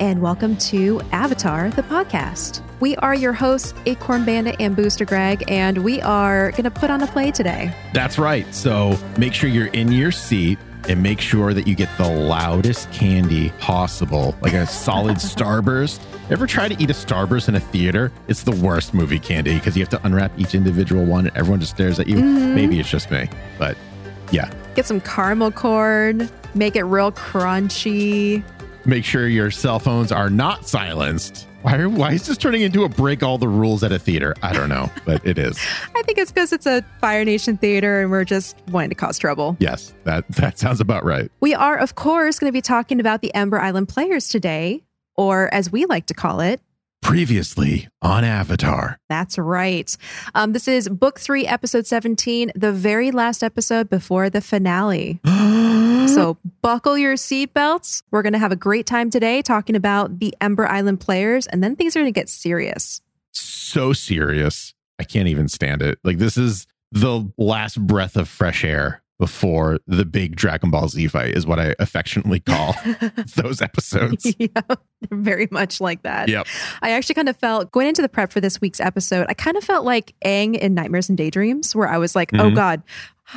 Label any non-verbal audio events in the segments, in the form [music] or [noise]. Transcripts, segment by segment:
And welcome to Avatar, the podcast. We are your hosts, Acorn Bandit and Booster Greg, and we are going to put on a play today. That's right. So make sure you're in your seat and make sure that you get the loudest candy possible, like a solid [laughs] Starburst. Ever try to eat a Starburst in a theater? It's the worst movie candy because you have to unwrap each individual one and everyone just stares at you. Mhm. Maybe it's just me, but yeah. Get some caramel corn, make it real crunchy. Make sure your cell phones are not silenced. Why, why is this turning into a break all the rules at a theater? I don't know, [laughs] but it is. I think it's because it's a Fire Nation theater and we're just wanting to cause trouble. Yes, that, that sounds about right. We are, of course, going to be talking about the Ember Island players today, or as we like to call it, Previously on Avatar. That's right. Um, this is book three, episode 17, the very last episode before the finale. [gasps] So buckle your seatbelts. We're going to have a great time today talking about the Ember Island players, and then things are going to get serious. so serious. I can't even stand it. Like this is the last breath of fresh air before the big Dragon Ball Z fight is what I affectionately call [laughs] those episodes. [laughs] yeah, very much like that. Yep. I actually kind of felt going into the prep for this week's episode, I kind of felt like Aang in Nightmares and Daydreams, where I was like, oh Mhm. God,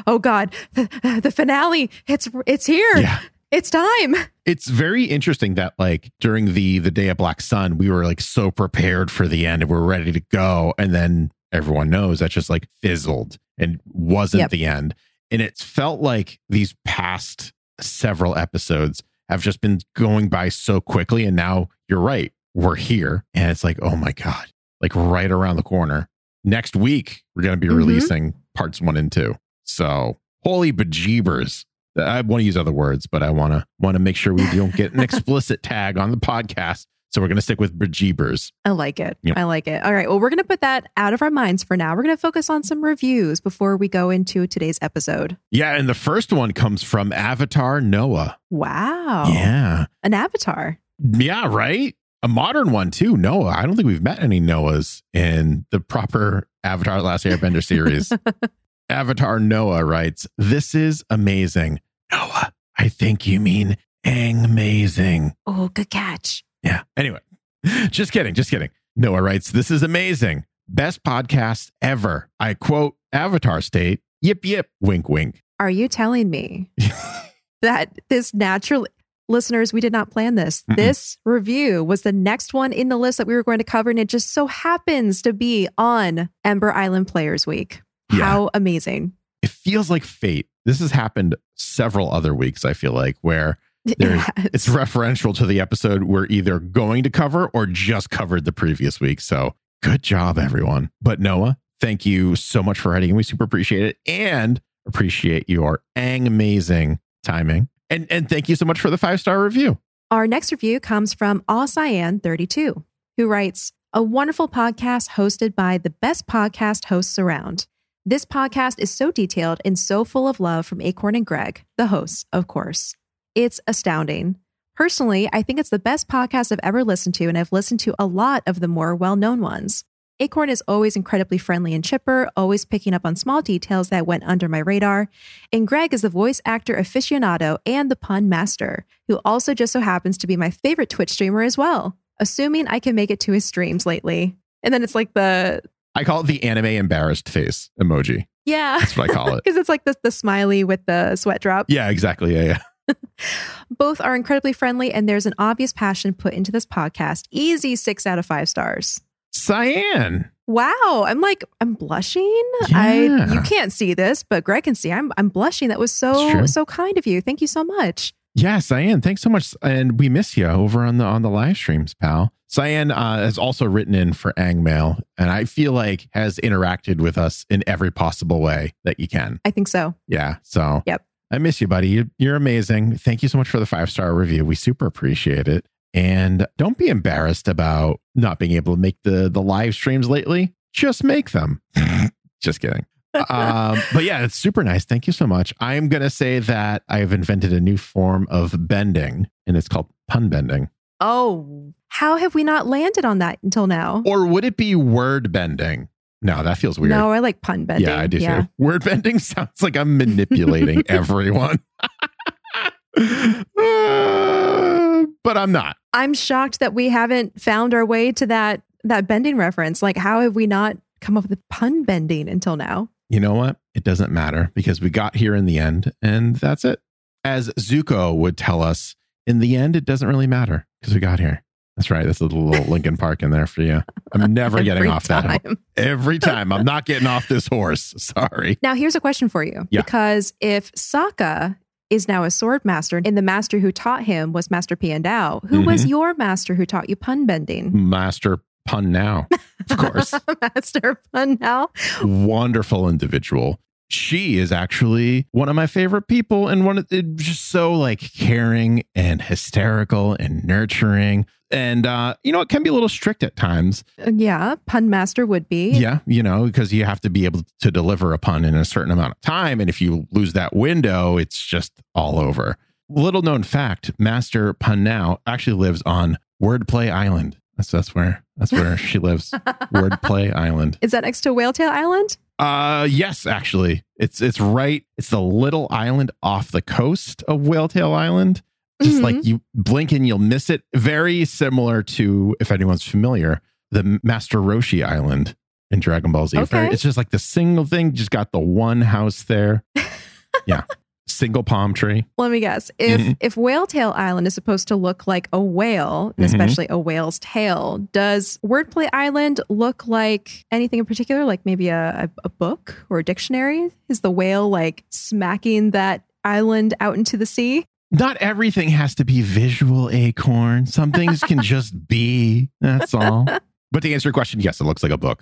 oh God, the, the finale, it's it's here. Yeah. It's time. It's very interesting that like during the the day of Black Sun, we were like so prepared for the end and we're ready to go. And then everyone knows that just like fizzled and wasn't Yep. the end. And it's felt like these past several episodes have just been going by so quickly. And now you're right. We're here. And it's like, oh my God, like right around the corner. Next week, we're going to be Mhm. releasing parts one and two. So holy bejeebers. I want to use other words, but I want to want to make sure we don't get an [laughs] explicit tag on the podcast. So we're going to stick with bejeebers. I like it. Yep. I like it. All right. Well, we're going to put that out of our minds for now. We're going to focus on some reviews before we go into today's episode. Yeah, and the first one comes from Avatar Noah. Wow. Yeah. An avatar. Yeah, right? A modern one too. Noah. I don't think we've met any Noahs in the proper Avatar Last Airbender series. [laughs] Avatar Noah writes, This is amazing. Noah, I think you mean amazing. Oh, good catch. Yeah. Anyway, [laughs] just kidding. Just kidding. Noah writes, This is amazing. Best podcast ever. I quote Avatar State. Yip, yip, wink, wink. Are you telling me [laughs] that this naturally, listeners, we did not plan this. Mm-mm. This review was the next one in the list that we were going to cover, and it just so happens to be on Ember Island Players Week. Yeah. How amazing. It feels like fate. This has happened several other weeks, I feel like, where [laughs] Yes. it's referential to the episode we're either going to cover or just covered the previous week. So good job, everyone. But Noah, thank you so much for writing. We super appreciate it and appreciate your amazing timing. And and thank you so much for the five star review. Our next review comes from All Cyan32, who writes, A wonderful podcast hosted by the best podcast hosts around. This podcast is so detailed and so full of love from Acorn and Greg, the hosts, of course. It's astounding. Personally, I think it's the best podcast I've ever listened to, and I've listened to a lot of the more well known ones. Acorn is always incredibly friendly and chipper, always picking up on small details that went under my radar. And Greg is the voice actor aficionado and the pun master, who also just so happens to be my favorite Twitch streamer as well, assuming I can make it to his streams lately. And then it's like the, I call it the anime embarrassed face emoji. yeah, That's what I call it. [laughs] because it's like the, the smiley with the sweat drop. Yeah, exactly. Yeah, yeah. Both are incredibly friendly, and there's an obvious passion put into this podcast. Easy six out of five stars. Cyan. Wow, I'm like I'm blushing. Yeah. I you can't see this, but Greg can see. I'm I'm blushing. That was so so kind of you. Thank you so much. Yeah, Cyan, thanks so much. And we miss you over on the on the live streams, pal. Cyan uh, has also written in for Angmail, and I feel like has interacted with us in every possible way that you can. I think so. Yeah. So Yep. I miss you, buddy. You, you're amazing. Thank you so much for the five star review. We super appreciate it. And don't be embarrassed about not being able to make the the live streams lately. Just make them. [laughs] Just kidding. um, [laughs] but yeah, it's super nice. Thank you so much. I'm gonna say that I've invented a new form of bending, and it's called pun bending. Oh, how have we not landed on that until now? Or would it be word bending? No, that feels weird. No, I like pun bending. Yeah, I do too. [laughs] Word bending sounds like I'm manipulating [laughs] everyone. Uh, [laughs] but I'm not. I'm shocked that we haven't found our way to that that bending reference. Like, how have we not come up with pun bending until now? You know what? It doesn't matter because we got here in the end, and that's it. As Zuko would tell us, in the end, it doesn't really matter because we got here. That's right. That's a little [laughs] Linkin Park in there for you. I'm never getting off that. Every time. I'm not getting off this horse. [laughs] Sorry. Now, here's a question for you. Yeah. Because if Sokka is now a sword master and the master who taught him was Master Piandao, who was Mhm. your master who taught you pun bending? Master pun now, of course. [laughs] master pun now. Wonderful individual. She is actually one of my favorite people and one of it- just so like caring and hysterical and nurturing. And uh, you know, it can be a little strict at times. Yeah, pun master would be. Yeah, you know, because you have to be able to deliver a pun in a certain amount of time. And if you lose that window, it's just all over. Little known fact Master Pun Now actually lives on Wordplay Island. That's, that's where that's where she lives. [laughs] Wordplay Island. Is that next to Whaletail Island? Uh yes, actually. It's it's right. It's the little island off the coast of Whaletail Island. Just Mhm. like you blink and you'll miss it. Very similar to, if anyone's familiar, the Master Roshi Island in Dragon Ball Z. Okay. it's just like the single thing, just got the one house there. [laughs] yeah. Single palm tree. Let me guess. If Mhm. if Whaletail Island is supposed to look like a whale, and Mhm. especially a whale's tail, does Wordplay Island look like anything in particular? Like maybe a, a, a book or a dictionary? Is the whale like smacking that island out into the sea? Not everything has to be visual acorn. Some things can just be. That's all. [laughs] But to answer your question, yes, it looks like a book.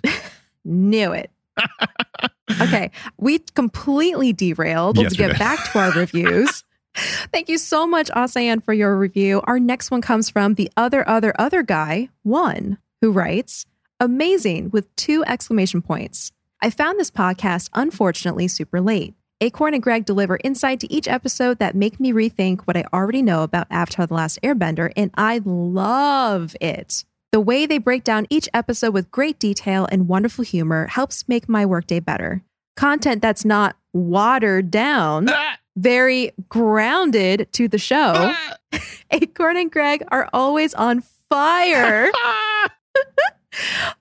Knew it. [laughs] Okay, we completely derailed. Let's Yes, get back to our reviews. [laughs] Thank you so much, Asayan, for your review. Our next one comes from the other, other, other guy, one, who writes, Amazing with two exclamation points. I found this podcast unfortunately super late. Acorn and Greg deliver insight to each episode that make me rethink what I already know about Avatar The Last Airbender, and I love it. The way they break down each episode with great detail and wonderful humor helps make my workday better. Content that's not watered down, Ah! very grounded to the show. Ah! [laughs] Acorn and Greg are always on fire. [laughs]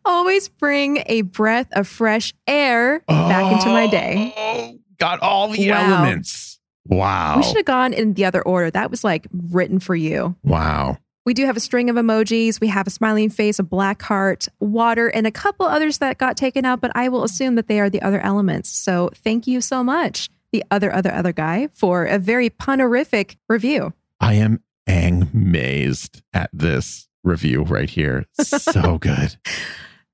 Always bring a breath of fresh air back into my day. Oh, got all the Wow. elements. Wow. We should have gone in the other order. That was like written for you. wow. We do have a string of emojis. We have a smiling face, a black heart, water, and a couple others that got taken out, but I will assume that they are the other elements. So thank you so much, the other, other, other guy, for a very punerific review. I am amazed at this review right here. [laughs] So good.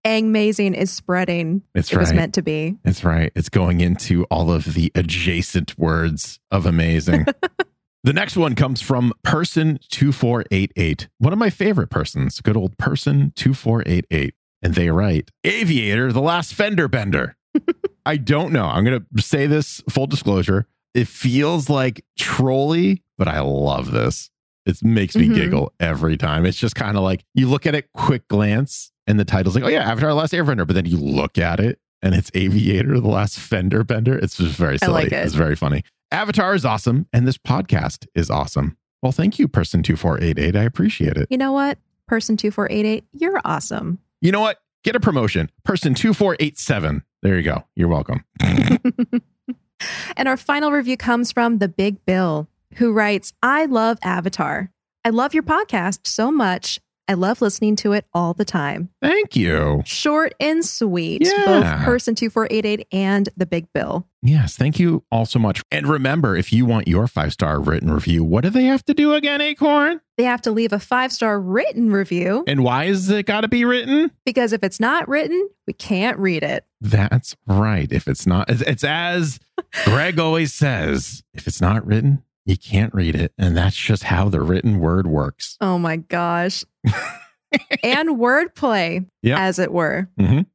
Amazing is spreading. It's it was right. meant to be. It's right. It's going into all of the adjacent words of amazing. [laughs] the next one comes from person 2488. One of my favorite persons, good old person 2488. And they write, Aviator, the last fender bender. [laughs] I don't know. I'm going to say this full disclosure. It feels like trolley, but I love this. It makes me Mhm. giggle every time. It's just kind of like you look at it quick glance and the title's like, oh yeah, Avatar The Last Airbender. But then you look at it and it's Aviator, the last fender bender. It's just very silly. like it. It's very funny. Avatar is awesome, and this podcast is awesome. Well, thank you, person two four eight eight. I appreciate it. You know what? Person 2488, you're awesome. You know what? Get a promotion. Person two four eight seven. There you go. You're welcome. [laughs] [laughs] And our final review comes from the Big Bill, who writes I love Avatar. I love your podcast so much. I love listening to it all the time. Thank you. Short and sweet, Yeah. both person 2488 and the Big Bill. Yes, thank you all so much. And remember, if you want your five star written review, what do they have to do again, Acorn? They have to leave a five star written review And why is it got to be written? because if it's not written, we can't read it. That's right. If it's not, it's, it's as Greg always says if it's not written, you can't read it. And that's just how the written word works. Oh my gosh. [laughs] and wordplay, Yeah. as it were. Mhm,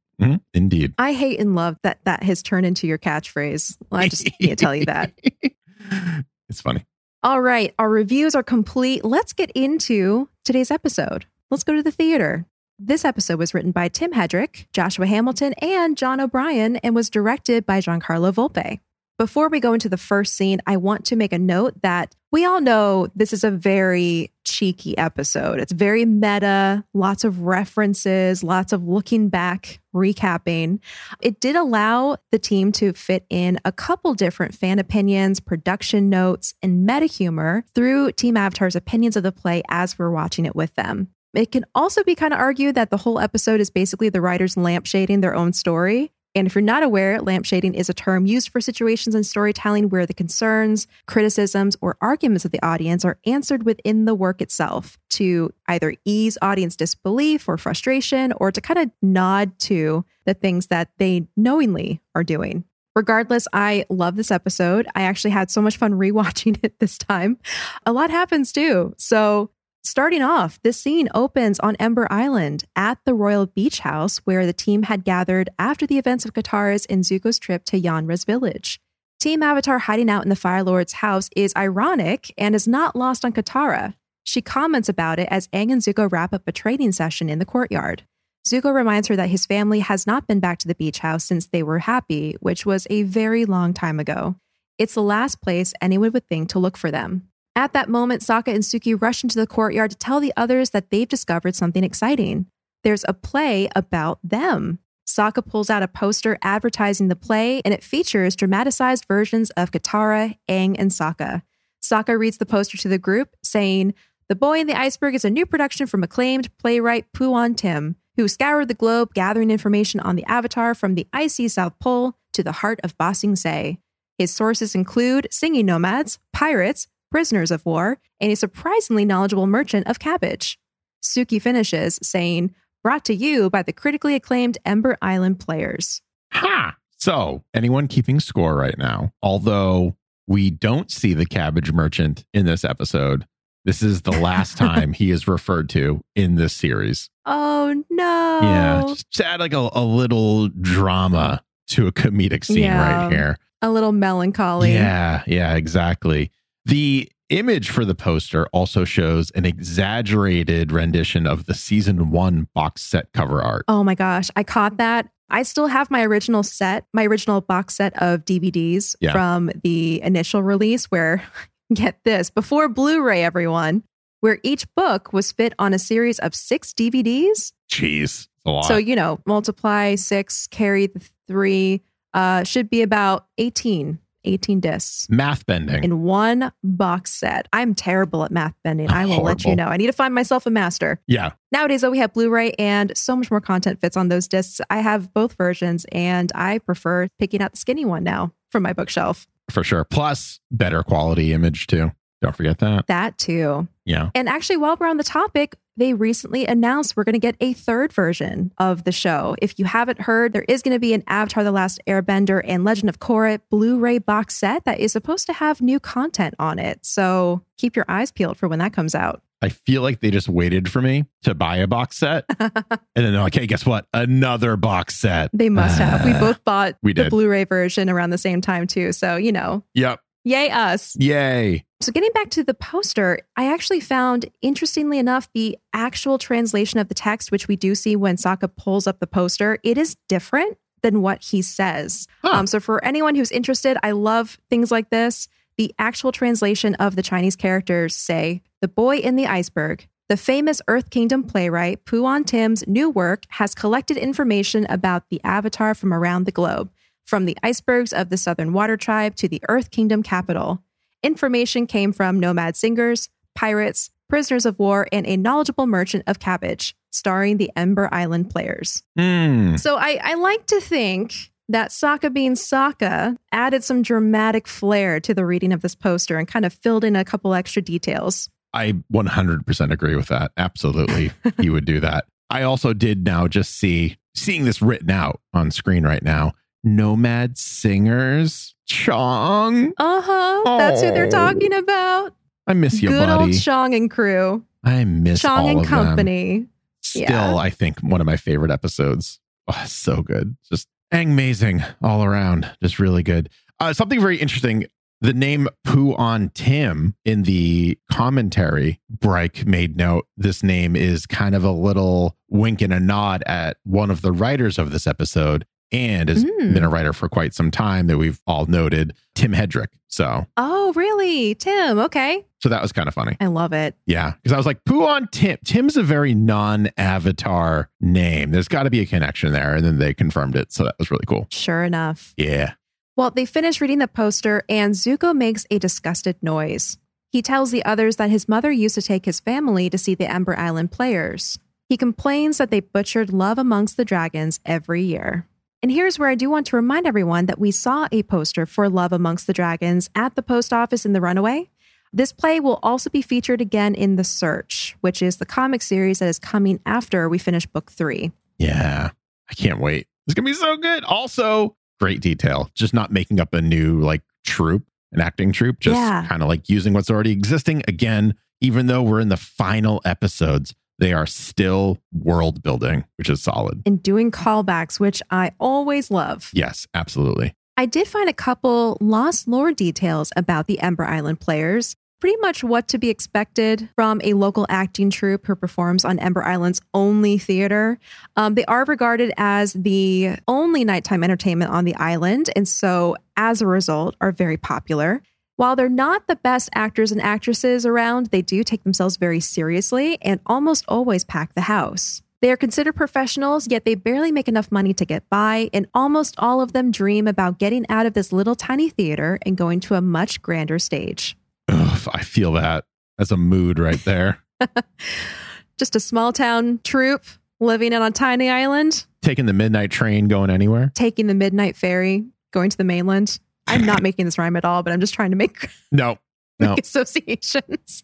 Indeed. I hate and love that that has turned into your catchphrase. I just can't tell you that. [laughs] it's funny. All right, our reviews are complete. Let's get into today's episode. Let's go to the theater. This episode was written by Tim Hedrick, Joshua Hamilton, and John O'Brien and was directed by Giancarlo Volpe. Before we go into the first scene, I want to make a note that we all know this is a very cheeky episode. It's very meta, lots of references, lots of looking back, recapping. It did allow the team to fit in a couple different fan opinions, production notes, and meta humor through Team Avatar's opinions of the play as we're watching it with them. It can also be kind of argued that the whole episode is basically the writers lampshading their own story. And if you're not aware, lampshading is a term used for situations in storytelling where the concerns, criticisms, or arguments of the audience are answered within the work itself to either ease audience disbelief or frustration or to kind of nod to the things that they knowingly are doing. Regardless, I love this episode. I actually had so much fun [laughs] rewatching it this time. A lot happens too. So Starting off, this scene opens on Ember Island at the Royal Beach House where the team had gathered after the events of Katara's and Zuko's trip to Yon Rha's village. Team Avatar hiding out in the Fire Lord's house is ironic and is not lost on Katara. She comments about it as Aang and Zuko wrap up a training session in the courtyard. Zuko reminds her that his family has not been back to the beach house since they were happy, which was a very long time ago. It's the last place anyone would think to look for them. At that moment, Sokka and Suki rush into the courtyard to tell the others that they've discovered something exciting. There's a play about them. Sokka pulls out a poster advertising the play, and it features dramatized versions of Katara, Aang, and Sokka. Sokka reads the poster to the group, saying, The Boy in the Iceberg is a new production from acclaimed playwright Pu-on Tim, who scoured the globe gathering information on the Avatar from the icy South Pole to the heart of Ba Sing Se. His sources include singing nomads, pirates, prisoners of war, and a surprisingly knowledgeable merchant of cabbage. Suki finishes, saying, brought to you by the critically acclaimed Ember Island players. Ha! So, anyone keeping score right now, although we don't see the cabbage merchant in this episode, this is the last [laughs] time he is referred to in this series. Oh, no. Yeah, just add like a, a little drama to a comedic scene Yeah. right here. A little melancholy. Yeah, yeah, exactly. The image for the poster also shows an exaggerated rendition of the season one box set cover art. Oh my gosh, I caught that. I still have my original set, my original box set of DVDs Yeah. from the initial release, where, [laughs] get this, before Blu ray, everyone, where each book was fit on a series of six DVDs. Jeez, a lot. So, you know, multiply six, carry the three, uh, should be about 18, 18 discs Math bending. in one box set. I'm terrible at math bending. I will let you know. I need to find myself a master. yeah, Nowadays, though, we have Blu ray and so much more content fits on those discs. I have both versions and I prefer picking out the skinny one now from my bookshelf. for sure. Plus, better quality image too. Don't forget that. That too. Yeah. And actually, while we're on the topic, they recently announced we're going to get a third version of the show. If you haven't heard, there is going to be an Avatar The Last Airbender and Legend of Korra Blu ray box set that is supposed to have new content on it. So keep your eyes peeled for when that comes out. I feel like they just waited for me to buy a box set. [laughs] and then they're like, hey, guess what? Another box set. They must have. We ah, both bought We did. the. Blu ray version around the same time, too. So, you know, Yep. Yay us. Yay. So, getting back to the poster, I actually found, interestingly enough, the actual translation of the text, which we do see when Sokka pulls up the poster, it is different than what he says. Huh. Um, so, for anyone who's interested, I love things like this. The actual translation of the Chinese characters say, The boy in the iceberg. The famous Earth Kingdom playwright Pu-on Tim's new work has collected information about the Avatar from around the globe, from the icebergs of the Southern Water Tribe to the Earth Kingdom capital. Information came from nomad singers, pirates, prisoners of war, and a knowledgeable merchant of cabbage, starring the Ember Island players. Hmm. So I, I like to think that Sokka being Sokka added some dramatic flair to the reading of this poster and kind of filled in a couple extra details. I 100% agree with that. Absolutely. he would do that. I also did now just see, seeing this written out on screen right now, Nomad Singers, Chong. Uh huh. That's who they're Oh. talking about. I miss you, Good buddy. old Chong and crew. I miss Chong all and of them. company. Still, Yeah. I think one of my favorite episodes. Oh, so good. Just amazing all around. Just really good. Uh, something very interesting. The name Pu-on Tim in the commentary, Bryke made note. This name is kind of a little wink and a nod at one of the writers of this episode, and has Mm. been a writer for quite some time that we've all noted, Tim Hedrick. So, Oh, really? Tim. Okay. so that was kind of funny. I love it. Yeah, because I was like, "Poo on Tim." Tim's a very non-Avatar name. There's got to be a connection there, and then they confirmed it. So that was really cool. Sure enough. Yeah, Well, they finish reading the poster, and Zuko makes a disgusted noise. He tells the others that his mother used to take his family to see the Ember Island players. He complains that they butchered Love Amongst the Dragons every year. And here's where I do want to remind everyone that we saw a poster for Love Amongst the Dragons at the post office in The Runaway. This play will also be featured again in The Search, which is the comic series that is coming after we finish book three. yeah. I can't wait. It's gonna be so good. Also, great detail. Just not making up a new like troupe, an acting troupe. Just Yeah. kind of like using what's already existing again. Even though we're in the final episodes, they are still world building, which is solid. And doing callbacks, which I always love. Yes, absolutely. I did find a couple lost lore details about the Ember Island players. Pretty much what to be expected from a local acting troupe who performs on Ember Island's only theater. Um, they are regarded as the only nighttime entertainment on the island, and so as a result, are very popular. While they're not the best actors and actresses around, they do take themselves very seriously and almost always pack the house. They are considered professionals, yet they barely make enough money to get by, and almost all of them dream about getting out of this little tiny theater and going to a much grander stage. Ugh, I feel that. That's a mood right there. [laughs] Just a small town troupe living on a tiny island, Taking the midnight train, going anywhere. taking the midnight ferry, going to the mainland. I'm not making this rhyme at all, but I'm just trying to make, [laughs] No, no. make associations.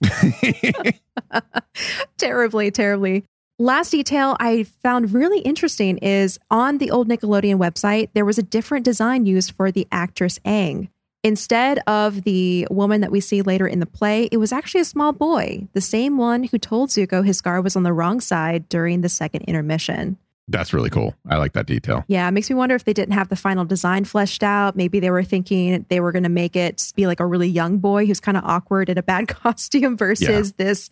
[laughs] terribly, terribly. Last detail I found really interesting is on the old Nickelodeon website, there was a different design used for the actress Aang. Instead of the woman that we see later in the play, it was actually a small boy, the same one who told Zuko his scar was on the wrong side during the second intermission. That's really cool. I like that detail. Yeah, it makes me wonder if they didn't have the final design fleshed out. Maybe they were thinking they were going to make it be like a really young boy who's kind of awkward in a bad [laughs] costume versus this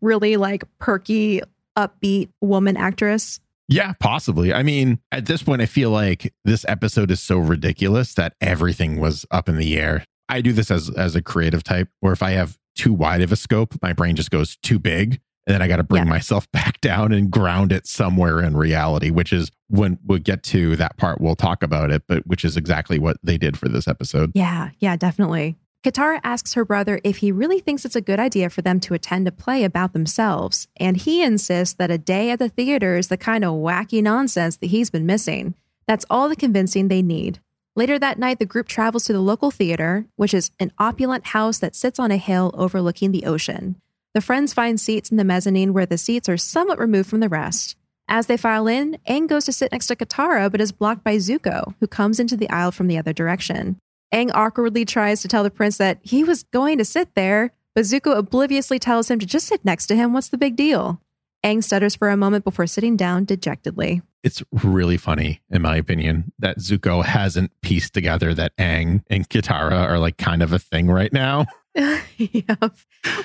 really like perky, upbeat woman actress. Yeah, possibly. I mean, at this point, I feel like this episode is so ridiculous that everything was up in the air. I do this as as a creative type, where if I have too wide of a scope, my brain just goes too big, and then I got to bring Yeah. myself [laughs] back down and ground it somewhere in reality. Which is when we'll get to that part, we'll talk about it, but which is exactly what they did for this episode. Yeah, yeah, definitely. Katara asks her brother if he really thinks it's a good idea for them to attend a play about themselves, and he insists that a day at the theater is the kind of wacky nonsense that he's been missing. That's all the convincing they need. Later that night, the group travels to the local theater, which is an opulent house that sits on a hill overlooking the ocean. The friends find seats in the mezzanine where the seats are somewhat removed from the rest. As they file in, Aang goes to sit next to Katara but is blocked by Zuko, who comes into the aisle from the other direction. Aang awkwardly tries to tell the prince that he was going to sit there, but Zuko obliviously tells him to just sit next to him. What's the big deal? Aang stutters for a moment before sitting down dejectedly. It's really funny, in my opinion, that Zuko hasn't pieced together that Aang and Katara are like kind of a thing right now. [laughs] [laughs] yeah.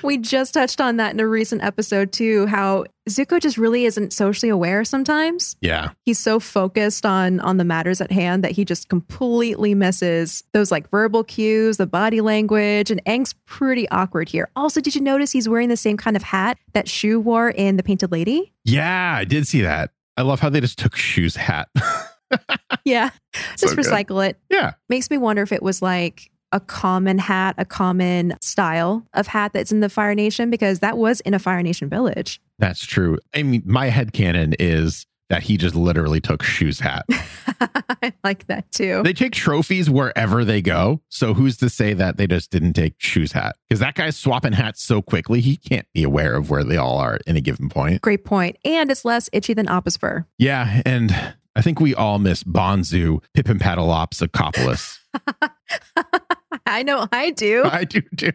We just touched on that in a recent episode too, how Zuko just really isn't socially aware sometimes. Yeah. He's so focused on on the matters at hand that he just completely misses those like verbal cues, the body language, and Aang's pretty awkward here. Also, did you notice he's wearing the same kind of hat that Shu wore in The Painted Lady? Yeah, I did see that. I love how they just took Shu's hat. [laughs] Yeah. So just good. recycle it. yeah. Makes me wonder if it was like a common hat, a common style of hat that's in the Fire Nation, because that was in a Fire Nation village. That's true. I mean, my head headcanon is that he just literally took Shu's hat. [laughs] I like that too. they take trophies wherever they go. So who's to say that they just didn't take Shu's hat? Because that guy's swapping hats so quickly, he can't be aware of where they all are at any given point. Great point. And it's less itchy than Appa's fur. Yeah. And I think we all miss Bonzu Pippin Pippinpaddleopsicopolis. [laughs] [laughs] I know I do. I do too.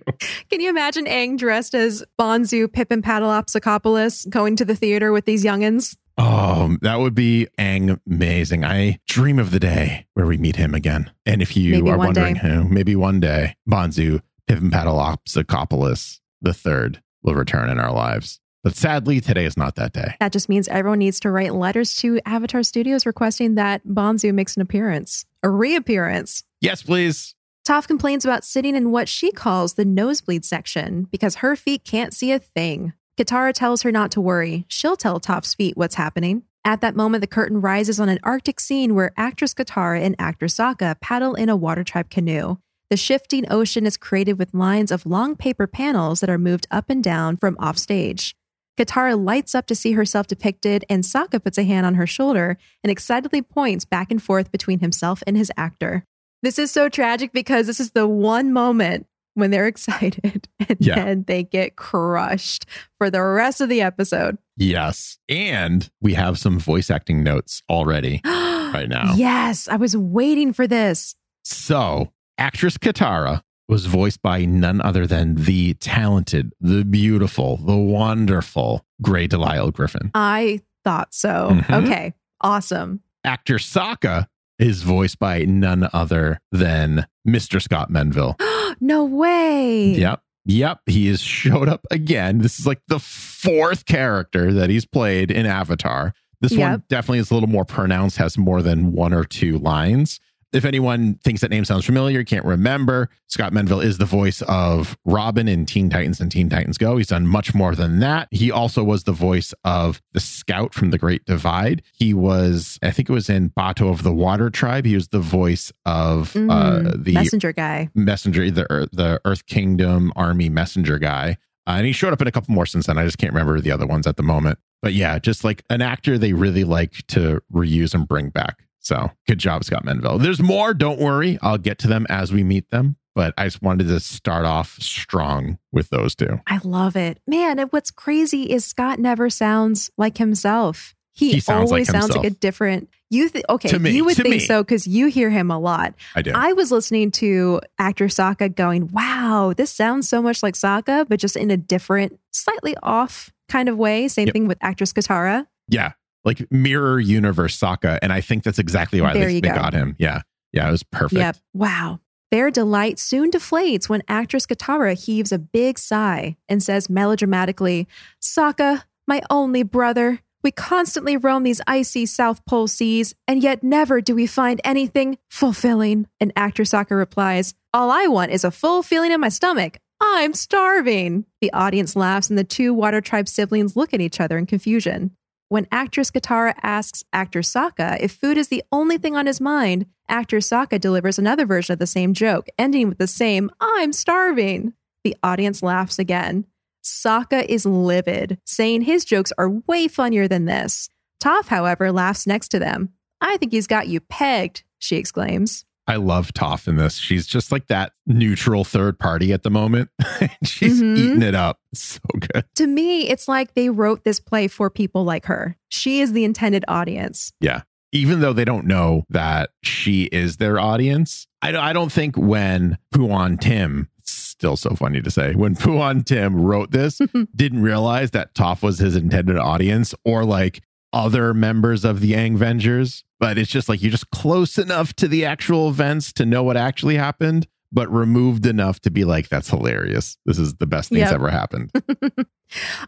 Can you imagine Aang dressed as Bonzu, Pippin Paddleopsicopolis going to the theater with these youngins? Oh, that would be Aang amazing. I dream of the day where we meet him again. And if you Maybe are wondering day. who, maybe one day, Bonzu Pippinpaddleopsicopolis the third will return in our lives. But sadly, today is not that day. That just means everyone needs to write letters to Avatar Studios requesting that Bonzu makes an appearance, a reappearance. Yes, please. Toph complains about sitting in what she calls the nosebleed section because her feet can't see a thing. Katara tells her not to worry. She'll tell Toph's feet what's happening. At that moment, the curtain rises on an Arctic scene where actress Katara and actor Sokka paddle in a water tribe canoe. The shifting ocean is created with lines of long paper panels that are moved up and down from offstage. Katara lights up to see herself depicted, and Sokka puts a hand on her shoulder and excitedly points back and forth between himself and his actor. This is so tragic because this is the one moment when they're [laughs] excited and Yeah. then they get crushed for the rest of the episode. Yes. And we have some voice acting notes already [gasps] right now. Yes, I was waiting for this. So, actress Katara was voiced by none other than the talented, the beautiful, the wonderful Grey DeLisle Griffin. I thought so. Mhm. Okay, awesome. Actor Sokka is voiced by none other than Mr. Scott Menville. [gasps] no way. Yep. Yep. He has showed up again. This is like the fourth character that he's played in Avatar. This one definitely is a little more pronounced, has more than one or two lines. If anyone thinks that name sounds familiar, can't remember, Scott Menville is the voice of Robin in Teen Titans and Teen Titans Go. He's done much more than that. He also was the voice of the Scout from the Great Divide. He was, I think it was in Bato of the Water Tribe. He was the voice of uh, Mm, the messenger guy. messenger, the Earth, the Earth Kingdom Army messenger guy. Uh, and he showed up in a couple more since then. I just can't remember the other ones at the moment. But yeah, just like an actor they really like to reuse and bring back. So good job, Scott Menville. There's more. Don't worry. I'll get to them as we meet them. But I just wanted to start off strong with those two. I love it. Man, and what's crazy is Scott never sounds like himself. He, He sounds always like sounds like a different. You th- okay? Me, you would think me. so because you hear him a lot. I do. I was listening to actor Sokka going, "Wow, this sounds so much like Sokka, but just in a different, slightly off kind of way." Same Yep. thing with actress Katara. yeah. Like mirror universe Sokka. And I think that's exactly why There they, they go. got him. Yeah. Yeah. It was perfect. Yep. Wow. Their delight soon deflates when actress Katara heaves a big sigh and says melodramatically, Sokka, my only brother, we constantly roam these icy South Pole seas, and yet never do we find anything fulfilling. And actor Sokka replies, All I want is a full feeling in my stomach. I'm starving. The audience laughs, and the two Water Tribe siblings look at each other in confusion. When actress Katara asks actor Sokka if food is the only thing on his mind, actor Sokka delivers another version of the same joke, ending with the same, I'm starving. The audience laughs again. Sokka is livid, saying his jokes are way funnier than this. Toph, however, laughs next to them. I think he's got you pegged, she exclaims. I love Toph in this. She's just like that neutral third party at the moment. [laughs] She's Mhm. eating it up. It's so good. To me, it's like they wrote this play for people like her. She is the intended audience. Yeah. Even though they don't know that she is their audience, I don't, I don't think when Pu-on Tim, still so funny to say, when Pu-on Tim wrote this, [laughs] didn't realize that Toph was his intended audience or like other members of the Yang Vengers. But it's just like you're just close enough to the actual events to know what actually happened, but removed enough to be like, that's hilarious. This is the best thing that's Yep. ever happened. [laughs]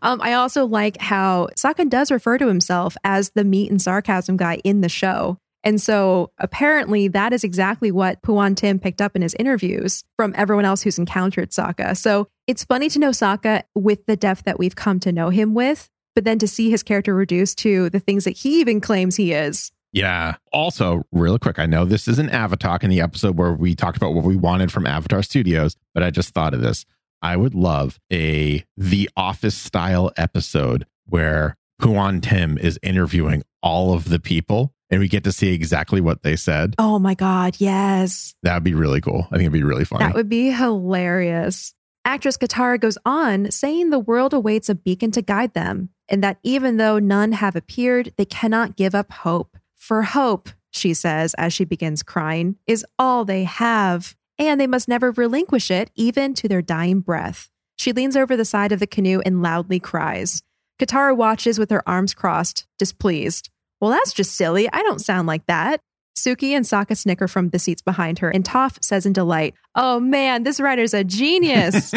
Um, I also like how Sokka does refer to himself as the meat and sarcasm guy in the show. And so apparently that is exactly what Pu-on Tim picked up in his interviews from everyone else who's encountered Sokka. So it's funny to know Sokka with the depth that we've come to know him with, but then to see his character reduced to the things that he even claims he is. Yeah. Also, real quick, I know this is an Avatar in the episode where we talked about what we wanted from Avatar Studios, but I just thought of this. I would love a The Office style episode where Pu-on Tim is interviewing all of the people and we get to see exactly what they said. Oh my God, yes. That would be really cool. I think it'd be really fun. That would be hilarious. Actress Katara goes on saying the world awaits a beacon to guide them, and that even though none have appeared, they cannot give up hope. For hope, she says as she begins crying, is all they have, and they must never relinquish it, even to their dying breath. She leans over the side of the canoe and loudly cries. Katara watches with her arms crossed, displeased. Well, that's just silly. I don't sound like that. Suki and Sokka snicker from the seats behind her, and Toph says in delight, Oh man, this writer's a genius.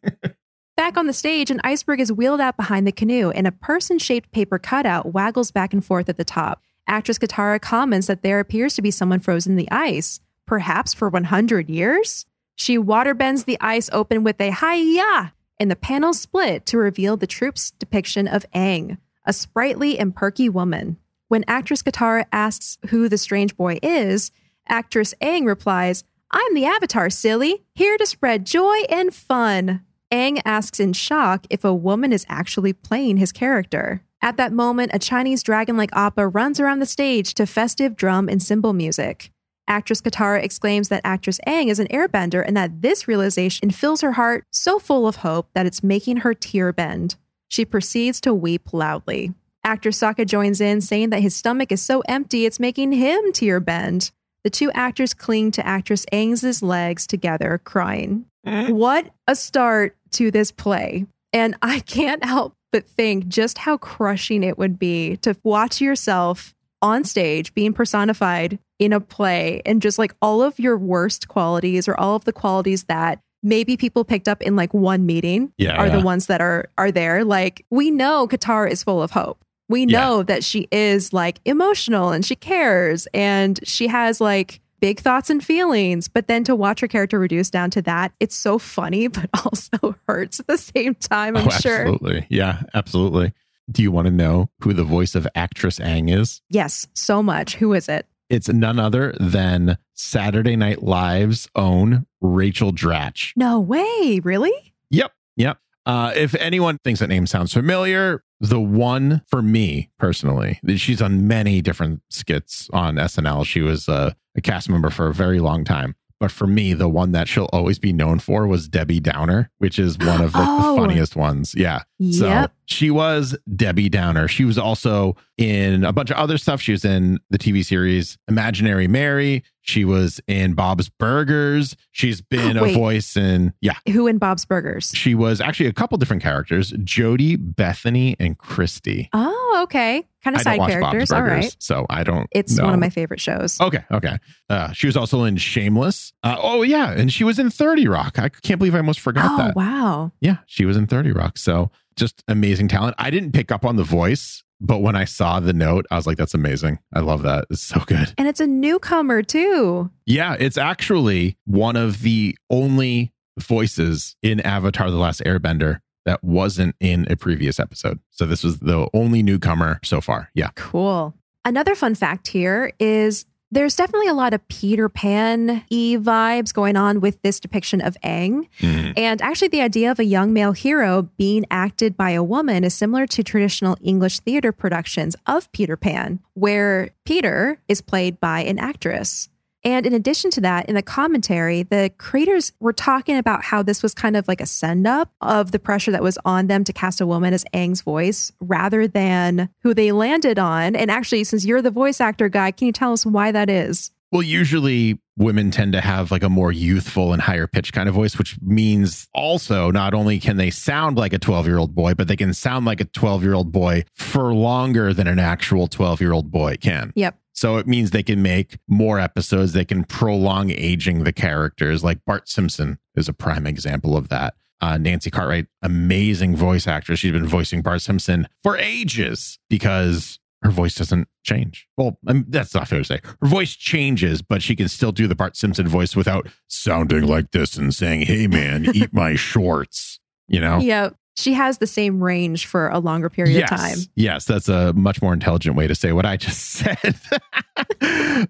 [laughs] Back on the stage, an iceberg is wheeled out behind the canoe, and a person shaped paper cutout waggles back and forth at the top. Actress Katara comments that there appears to be someone frozen in the ice, perhaps for 100 years? She waterbends the ice open with a hi-ya, and the panels split to reveal the troupe's depiction of Aang, a sprightly and perky woman. When actress Katara asks who the strange boy is, actress Aang replies, I'm the Avatar, silly, here to spread joy and fun. Aang asks in shock if a woman is actually playing his character. At that moment, a Chinese dragon like Appa runs around the stage to festive drum and cymbal music. Actress Katara exclaims that actress Aang is an airbender and that this realization fills her heart so full of hope that it's making her tear bend. She proceeds to weep loudly. Actor Sokka joins in, saying that his stomach is so empty it's making him tear bend. The two actors cling to actress Aang's legs together, crying. Eh? What a start to this play. And I can't help but think just how crushing it would be to watch yourself on stage being personified in a play and just like all of your worst qualities or all of the qualities that maybe people picked up in like one meeting Yeah, are yeah. the ones that are are there like we know Katara is full of hope we Yeah. know that she is like emotional and she cares and she has like big thoughts and feelings but then to watch her character reduced down to that it's so funny [laughs] but also hurts at the same time i'm oh, sure absolutely. Yeah, absolutely. Do you want to know who the voice of actress Aang is? yes so much who is it It's none other than Saturday Night Live's own Rachel Dratch. no way really Yep. Yep. Uh, if anyone thinks that name sounds familiar, the one for me personally, she's on many different skits on SNL. She was uh, a cast member for a very long time. But for me, the one that she'll always be known for was Debbie Downer, which is one of like, [gasps] Oh. the funniest ones. Yeah. So she was Debbie Downer. She was also in a bunch of other stuff. She was in the TV series Imaginary Mary. She was in Bob's Burgers. She's [gasps] been a voice in, yeah, who in bob's burgers she was actually a couple different characters Jody, Bethany, and Christy. oh okay kind of side characters all right so I don't. it's know. one of my favorite shows Okay, okay. Uh, she was also in Shameless. Uh, oh yeah, and she was in Thirty Rock. I can't believe I almost forgot oh that. wow Yeah, she was in Thirty Rock. So just amazing talent. I didn't pick up on the voice, but when I saw the note, I was like, "That's amazing. I love that. It's so good." and it's a newcomer too Yeah, it's actually one of the only voices in Avatar: The Last Airbender that wasn't in a previous episode. So this was the only newcomer so far. Yeah. Cool. Another fun fact here is there's definitely a lot of Peter Pan y vibes going on with this depiction of Aang. Mhm. And actually, the idea of a young male hero being acted by a woman is similar to traditional English theater productions of Peter Pan, where Peter is played by an actress. And in addition to that, in the commentary, the creators were talking about how this was kind of like a send up of the pressure that was on them to cast a woman as Aang's voice rather than who they landed on. And actually, since you're the voice actor guy, can you tell us why that is? Well, usually women tend to have like a more youthful and higher pitched kind of voice, which means also not only can they sound like a 12 year old boy, but they can sound like a 12 year old boy for longer than an actual 12 year old boy can. Yep. So it means they can make more episodes. They can prolong aging the characters. Like Bart Simpson is a prime example of that. Uh, Nancy Cartwright, amazing voice actress. She's been voicing Bart Simpson for ages because her voice doesn't change. Well, I mean, that's not fair to say. Her voice changes, but she can still do the Bart Simpson voice without sounding like this and saying, "Hey, man, eat my [laughs] shorts." You know. Yeah. She has the same range for a longer period yes. of time. Yes, that's a much more intelligent way to say what I just [laughs] said.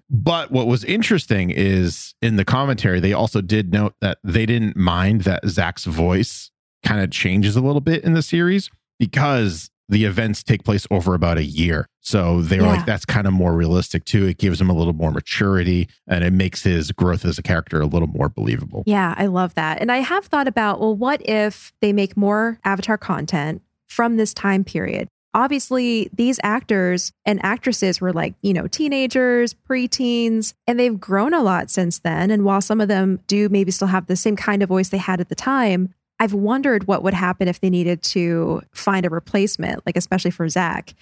but what was interesting is in the commentary, they also did note that they didn't mind that Zach's voice kind of changes a little bit in the series because the events take place over about a year. So they were Yeah. like, that's kind of more realistic too. It gives him a little more maturity and it makes his growth as a character a little more believable. Yeah, I love that. And I have thought about, well, what if they make more Avatar content from this time period? Obviously, these actors and actresses were like, you know, teenagers, preteens, and they've grown a lot since then. And while some of them do maybe still have the same kind of voice they had at the time, I've wondered what would happen if they needed to find a replacement, like especially for Zach.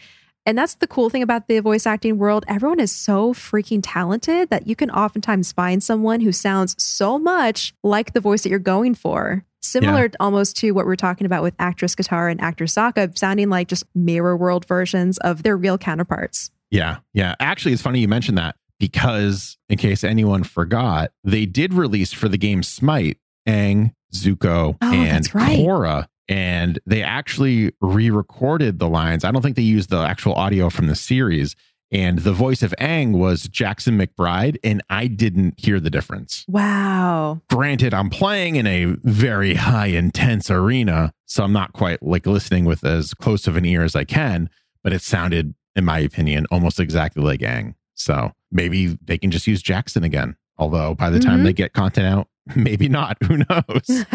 And that's the cool thing about the voice acting world. Everyone is so freaking talented that you can oftentimes find someone who sounds so much like the voice that you're going for. Similar almost to what we are talking about with actress Katara and actor Sokka, sounding like just mirror world versions of their real counterparts. Yeah. Yeah. Actually, it's funny you mentioned that because, in case anyone forgot, they did release for the game Smite Aang, Zuko, Oh, and right. Korra. And they actually re recorded the lines. I don't think they used the actual audio from the series. And the voice of Aang was Jackson McBride, and I didn't hear the difference. Wow. Granted, I'm playing in a very high intense arena, so I'm not quite like listening with as close of an ear as I can, but it sounded, in my opinion, almost exactly like Aang. So maybe they can just use Jackson again. Although by the time Mhm. they get content out, [laughs] maybe not. Who knows?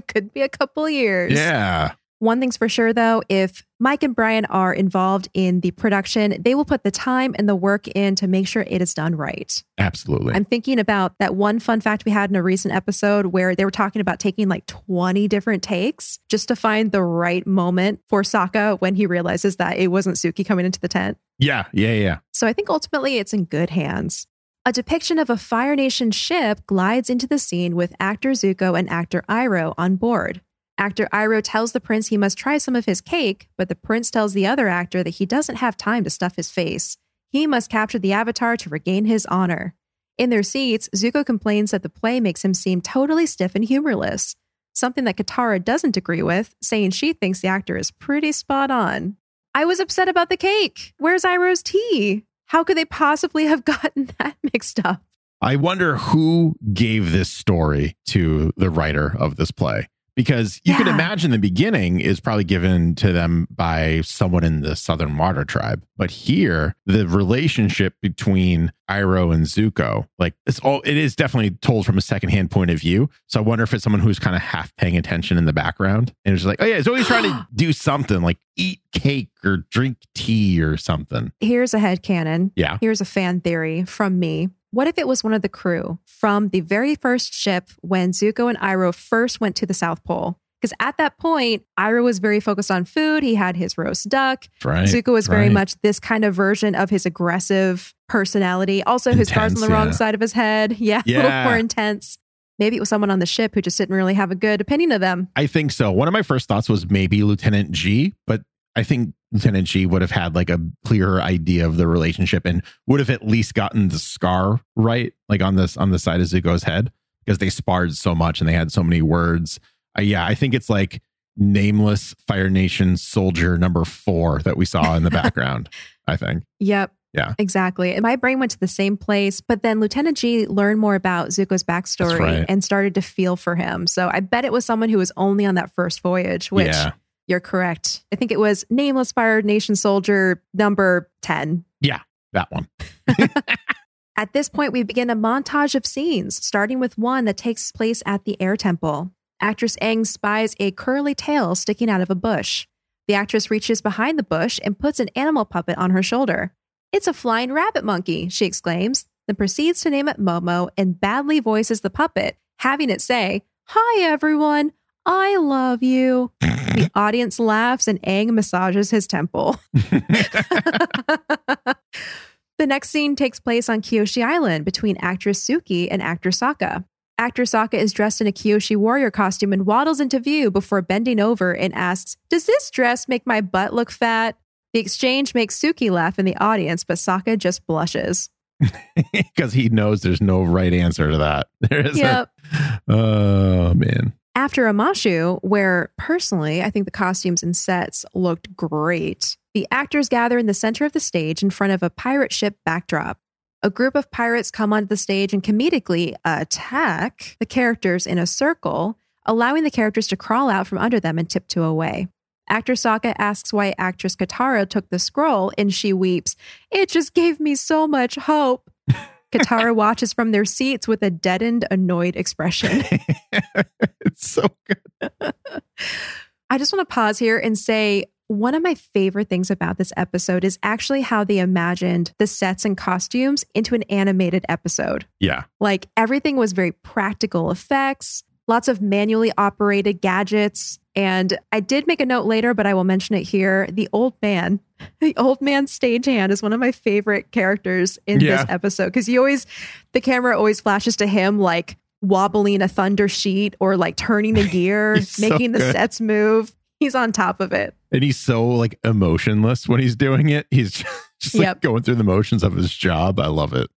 [laughs] Could be a couple years. yeah. One thing's for sure, though, if Mike and Brian are involved in the production, they will put the time and the work in to make sure it is done right. Absolutely. I'm thinking about that one fun fact we had in a recent episode where they were talking about taking like 20 different takes just to find the right moment for Sokka when he realizes that it wasn't Suki coming into the tent. yeah. Yeah. Yeah. So I think ultimately it's in good hands. A depiction of a Fire Nation ship glides into the scene with actor Zuko and actor Iroh on board. Actor Iroh tells the prince he must try some of his cake, but the prince tells the other actor that he doesn't have time to stuff his face. He must capture the avatar to regain his honor. In their seats, Zuko complains that the play makes him seem totally stiff and humorless, something that Katara doesn't agree with, saying she thinks the actor is pretty spot on. I was upset about the cake. Where's Iroh's tea? How could they possibly have [laughs] gotten that mixed up? I wonder who gave this story to the writer of this play. Because you can imagine the beginning is probably given to them by someone in the Southern Water tribe. But here, the relationship between Iroh and Zuko, like it's all it is definitely told from a secondhand point of view. So I wonder if it's someone who's kind of half paying attention in the background. And it's like, oh yeah, he's always trying to [gasps] do something like eat cake or drink tea or something. Here's a headcanon. Yeah. Here's a fan theory from me. What if it was one of the crew from the very first ship when Zuko and Iroh first went to the South Pole? Because at that point, Iroh was very focused on food. He had his roast duck. Right. Zuko was very right. much this kind of version of his aggressive personality. Also, his scars on the Intense, wrong yeah. side of his head. [laughs] Yeah, a little Yeah. more intense. Maybe it was someone on the ship who just didn't really have a good opinion of them. I think so. One of my first thoughts was maybe Lieutenant Jee, but I think Lieutenant Jee would have had like a clearer idea of the relationship and would have at least gotten the scar right, like on this on the side of Zuko's head, because they sparred so much and they had so many words. Uh, yeah, I think it's like nameless Fire Nation soldier number four that we saw in the [laughs] background. I think. Yep. Yeah. Exactly. And my brain went to the same place, but then Lieutenant Jee learned more about Zuko's backstory right. and started to feel for him. So I bet it was someone who was only on that first voyage, which yeah. You're correct. I think it was Nameless Fire Nation Soldier number 10. Yeah, That one. [laughs] At this point, we begin a montage of scenes, starting with one that takes place at the air temple. Actress Aang spies a curly tail sticking out of a bush. The actress reaches behind the bush and puts an animal puppet on her shoulder. It's a flying rabbit monkey, she exclaims, then proceeds to name it Momo and badly voices the puppet, having it say, Hi, everyone. I love you. [laughs] The [laughs] audience laughs and Aang massages his temple. [laughs] the next scene takes place on Kyoshi Island between actress Suki and actor Sokka. Actor Sokka is dressed in a Kyoshi warrior costume and waddles into view before bending over and asks, Does this dress make my butt look fat? The exchange makes Suki laugh in the audience, but Sokka just blushes. [laughs] Because he knows there's no right answer to that. There isn't. Yep. Oh man. After Omashu, where personally I think the costumes and sets looked great, the actors gather in the center of the stage in front of a pirate ship backdrop. A group of pirates come onto the stage and comedically attack the characters in a circle, allowing the characters to crawl out from under them and tiptoe away. Actor Sokka asks why actress Katara took the scroll, and she weeps, It just gave me so much hope. [laughs] Katara [laughs] watches from their seats with a deadened, annoyed expression. [laughs] it's so good. [laughs] I just want to pause here and say one of my favorite things about this episode is actually how they imagined the sets and costumes into an animated episode. Yeah. Like everything was very practical effects, lots of manually operated gadgets. And I did make a note later, but I will mention it here. The old man, [laughs] the old man stagehand is one of my favorite characters in Yeah. this episode because he always, the camera always flashes to him like wobbling a thunder sheet or like turning a [laughs] gear, He's so making the sets move. He's on top of it. And he's so like emotionless when he's doing it. He's [laughs] just like Yep. going through the motions of his job. I love it.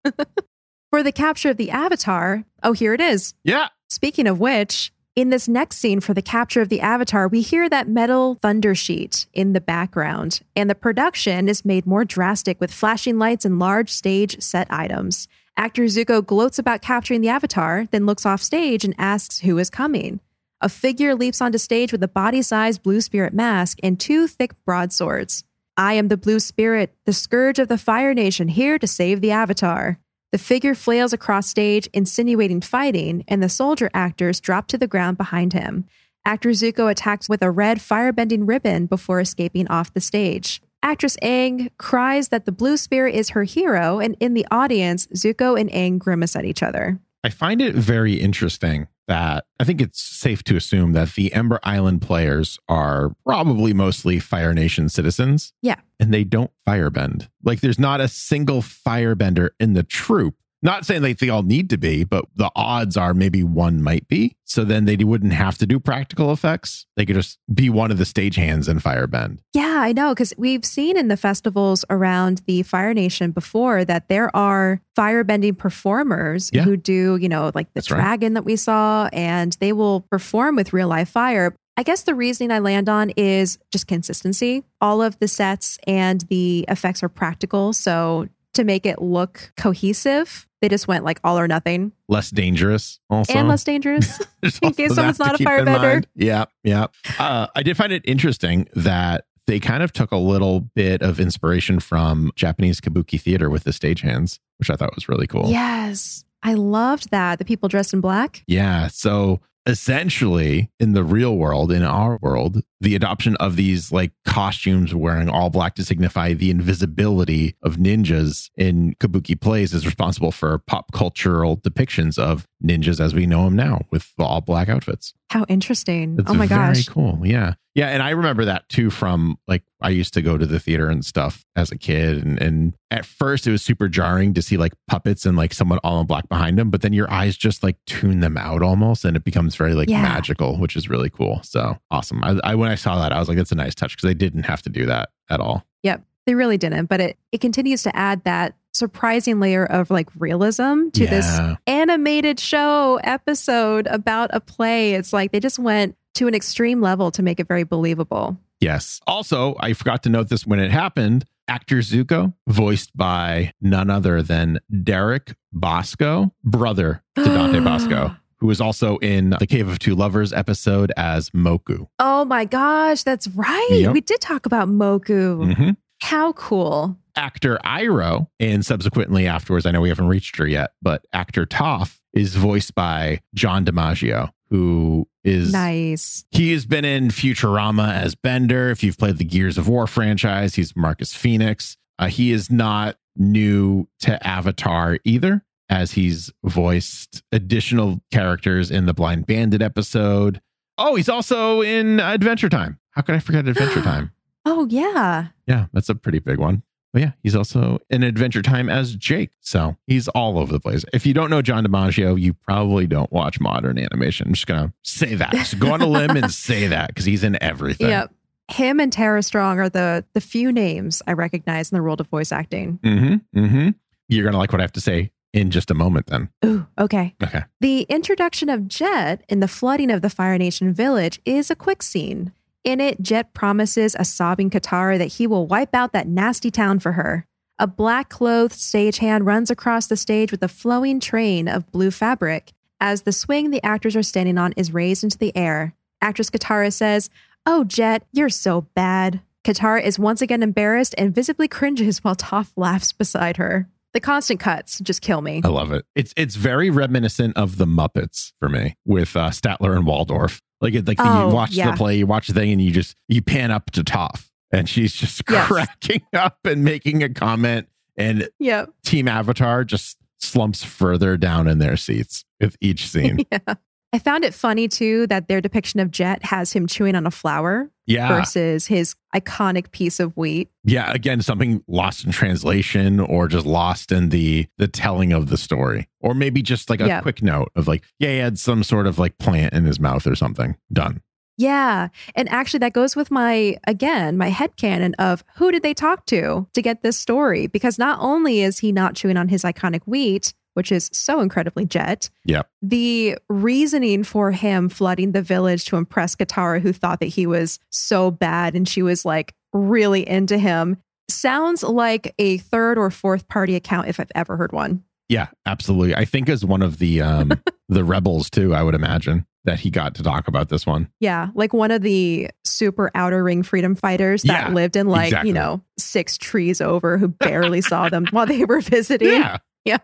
For the capture of the Avatar, oh, here it is. Yeah. Speaking of which, in this next scene for the capture of the Avatar, we hear that metal thunder sheet in the background, and the production is made more drastic with flashing lights and large stage set items. Actor Zuko gloats about capturing the Avatar, then looks off stage and asks who is coming. A figure leaps onto stage with a body sized blue spirit mask and two thick broadswords. I am the blue spirit, the scourge of the Fire Nation, here to save the Avatar. The figure flails across stage, insinuating fighting, and the soldier actors drop to the ground behind him. Actor Zuko attacks with a red firebending ribbon before escaping off the stage. Actress Aang cries that the blue spirit is her hero, and in the audience, Zuko and Aang grimace at each other. I find it very interesting that I think it's safe to assume that the Ember Island players are probably mostly Fire Nation citizens. Yeah. And they don't firebend. Like there's not a single firebender in the troupe. Not saying like they all need to be, but the odds are maybe one might be. So then they wouldn't have to do practical effects. They could just be one of the stage-hands and firebend. Yeah, I know, because we've seen in the festivals around the Fire Nation before that there are firebending performers Yeah. who do, you know, like the That's right. dragon that we saw, and they will perform with real life fire. I guess the reasoning I land on is just consistency. All of the sets and the effects are practical. So to make it look cohesive, they just went like all or nothing Less dangerous also. and less dangerous. [laughs] In case someone's not a firebender. Yeah, yeah. Uh, I did find it interesting that they kind of took a little bit of inspiration from Japanese kabuki theater with the stagehands, which I thought was really cool. yes. I loved that. The people dressed in black. Yeah. So essentially, in the real world, in our world, the adoption of these like costumes wearing all black to signify the invisibility of ninjas in kabuki plays is responsible for pop cultural depictions of ninjas as we know them now with the all black outfits. How interesting. It's oh my very gosh. Very cool. Yeah. Yeah. And I remember that too from like I used to go to the theater and stuff as a kid. And, and at first it was super jarring to see like puppets and like someone all in black behind them. But then your eyes just like tune them out almost and it becomes very like Yeah. magical, which is really cool. So awesome. I, I when I saw that, I was like, that's a nice touch because they didn't have to do that at all. Yep. They really didn't, but it it continues to add that surprising layer of like realism to this animated show episode about a play. It's like they just went to an extreme level to make it very believable. Yes. Also, I forgot to note this when it happened. Actor Zuko, voiced by none other than Derek Basco, brother to Dante [gasps] Basco, who was also in the Cave of Two Lovers episode as Moku. Oh my gosh, that's right. Yep. We did talk about Moku. Mhm. How cool. Actor Iroh, and subsequently afterwards, I know we haven't reached her yet, but actor Toph is voiced by John DiMaggio, who is Nice. He has been in Futurama as Bender. If you've played the Gears of War franchise, he's Marcus Phoenix. Uh, he is not new to Avatar either, as he's voiced additional characters in the Blind Bandit episode. Oh, he's also in Adventure Time. How could I forget Adventure [gasps] Time? Oh yeah. Yeah, that's a pretty big one. But yeah, he's also in Adventure Time as Jake. So he's all over the place. If you don't know John DiMaggio, you probably don't watch modern animation. I'm just going to say that. Just go on a limb and [laughs] say that because he's in everything. Yep. Him and Tara Strong are the the few names I recognize in the world of voice acting. Mm-hmm. Mm-hmm. You're going to like what I have to say in just a moment then. Ooh, okay. Okay. The introduction of Jet in the flooding of the Fire Nation village is a quick scene. In it, Jet promises a sobbing Katara that he will wipe out that nasty town for her. A black clothed stagehand runs across the stage with a flowing train of blue fabric. As the swing the actors are standing on is raised into the air, actress Katara says, Oh, Jet, you're so bad. Katara is once again embarrassed and visibly cringes [laughs] while Toph laughs beside her. The constant cuts just kill me. I love it. It's it's very reminiscent of the Muppets for me with uh, Statler and Waldorf. Like it, like Oh, you watch yeah. the play, you watch the thing, and you just you pan up to Toph, and she's just [laughs] Yes. cracking up and making a comment, and Yep. Team Avatar just slumps further down in their seats with each scene. [laughs] Yeah. I found it funny too that their depiction of Jet has him chewing on a flower Yeah. versus his iconic piece of wheat. Yeah, again, something lost in translation or just lost in the the telling of the story. Or maybe just like a Yeah. quick note of like, yeah, he had some sort of like plant in his mouth or something. Done. Yeah. And actually, that goes with my, again, my head headcanon of who did they talk to to get this story? Because not only is he not chewing on his iconic wheat, which is so incredibly Jet, Yeah. the reasoning for him flooding the village to impress Katara, who thought that he was so bad and she was like really into him, sounds like a third or fourth party account if I've ever heard one. Yeah, absolutely. I think as one of the um [laughs] the rebels too, I would imagine that he got to talk about this one. Yeah, like one of the super outer ring freedom fighters that Yeah, lived in like, exactly. you know, six trees over who barely saw them while they were [laughs] visiting. Yeah. [laughs] Yeah,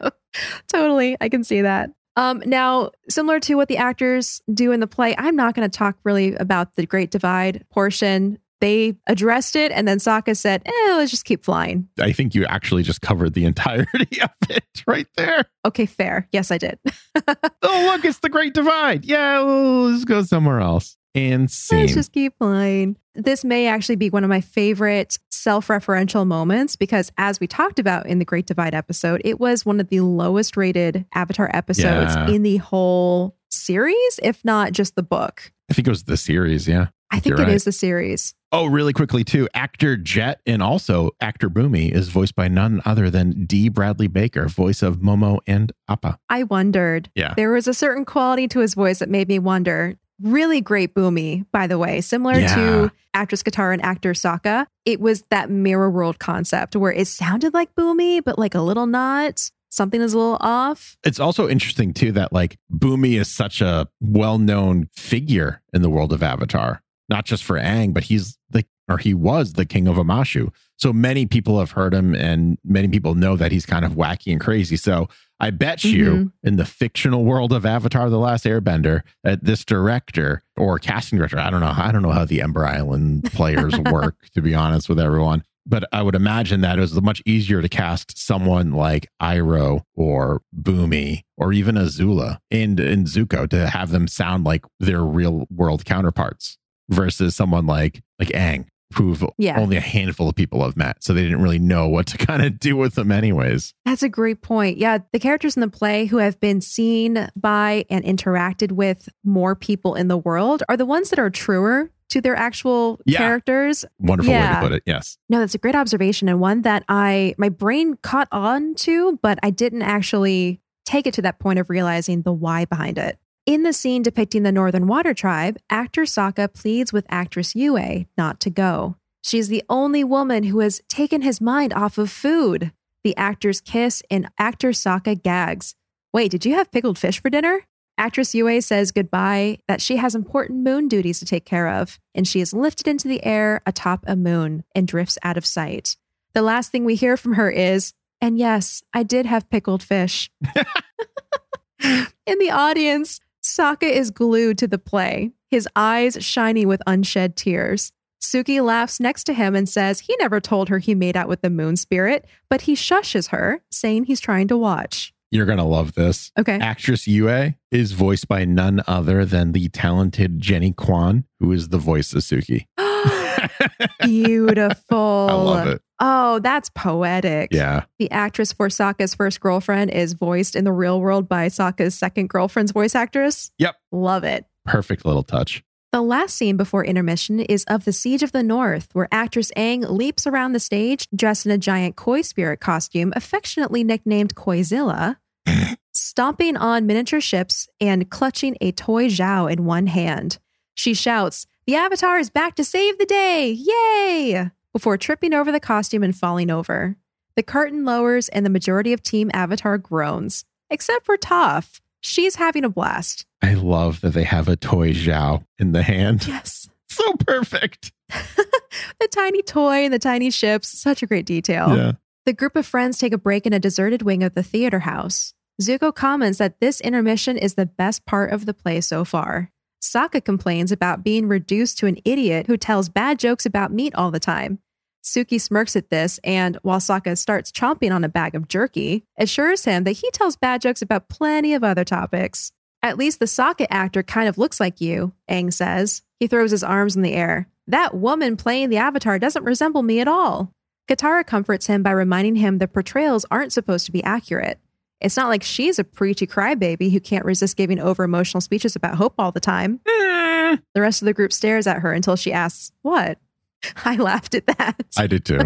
totally. I can see that. Um, now, similar to what the actors do in the play, I'm not going to talk really about the Great Divide portion. They addressed it, and then Sokka said, eh, let's just keep flying. I think you actually just covered the [laughs] entirety of it right there. Okay, fair. Yes, I did. [laughs] Oh, look, it's the Great Divide. Yeah, well, let's go somewhere else. And scene. Let's just keep flying. This may actually be one of my favorite self referential moments because, as we talked about in the Great Divide episode, it was one of the lowest rated Avatar episodes Yeah. in the whole series, if not just the book. I think it was the series, yeah. I think You're it is right. the series. Oh, really quickly too. Actor Jet and also actor Bumi is voiced by none other than D. Bradley Baker, voice of Momo and Appa. I wondered. Yeah. There was a certain quality to his voice that made me wonder. Really great Bumi, by the way. Similar Yeah. to actress Katara and actor Sokka. It was that mirror world concept where it sounded like Bumi, but like a little not. Something is a little off. It's also interesting too that like Bumi is such a well-known figure in the world of Avatar, not just for Aang, but he's the or he was the king of Omashu. So many people have heard him and many people know that he's kind of wacky and crazy. So I bet you Mhm. in the fictional world of Avatar The Last Airbender that this director or casting director, I don't know, I don't know how the Ember Island [laughs] players work, to be honest with everyone. But I would imagine that it was much easier to cast someone like Iroh or Bumi or even Azula and, and Zuko to have them sound like their real world counterparts versus someone like like Aang, who Yeah. only a handful of people have met. So they didn't really know what to [laughs] kind of do with them anyways. That's a great point. Yeah, the characters in the play who have been seen by and interacted with more people in the world are the ones that are truer to their actual Yeah. characters. Wonderful way to put it. Yes. No, that's a great observation and one that I my brain caught on to, but I didn't actually take it to that point of realizing the why behind it. In the scene depicting the Northern Water Tribe, actor Sokka pleads with actress Yue not to go. She's the only woman who has taken his mind off of food. The actors kiss and actor Sokka gags. Wait, did you have pickled fish for dinner? Actress Yue says goodbye that she has important moon duties to take care of, and she is lifted into the air atop a moon and drifts out of sight. The last thing we hear from her is, and yes, I did have pickled fish. [laughs] In the audience, Sokka is glued to the play, his eyes shiny with unshed tears. Suki laughs next to him and says he never told her he made out with the moon spirit, but he shushes her, saying he's trying to watch. You're going to love this. Okay. Actress Yue is voiced by none other than the talented Jennie Kwan, who is the voice of Suki. [gasps] Beautiful. [laughs] I love it. Oh, that's poetic. Yeah. The actress for Sokka's first girlfriend is voiced in the real world by Sokka's second girlfriend's voice actress. Yep. Love it. Perfect little touch. The last scene before intermission is of the Siege of the North, where actress Aang leaps around the stage dressed in a giant koi spirit costume, affectionately nicknamed Koizilla, [laughs] stomping on miniature ships and clutching a toy Zhao in one hand. She shouts, The Avatar is back to save the day! Yay! Before tripping over the costume and falling over. The curtain lowers and the majority of Team Avatar groans, except for Toph. She's having a blast. I love that they have a toy Zhao in the hand. Yes. [laughs] So perfect. [laughs] the tiny toy and the tiny ships, such a great detail. Yeah. The group of friends take a break in a deserted wing of the theater house. Zuko comments that this intermission is the best part of the play so far. Sokka complains about being reduced to an idiot who tells bad jokes about meat all the time. Suki smirks at this, and while Sokka starts chomping on a bag of jerky, assures him that he tells bad jokes about plenty of other topics. At least the Sokka actor kind of looks like you, Aang says. He throws his arms in the air. That woman playing the avatar doesn't resemble me at all. Katara comforts him by reminding him the portrayals aren't supposed to be accurate. It's not like she's a preachy crybaby who can't resist giving over emotional speeches about hope all the time. Eh, The rest of the group stares at her until she asks, What? [laughs] I laughed at that. I did too.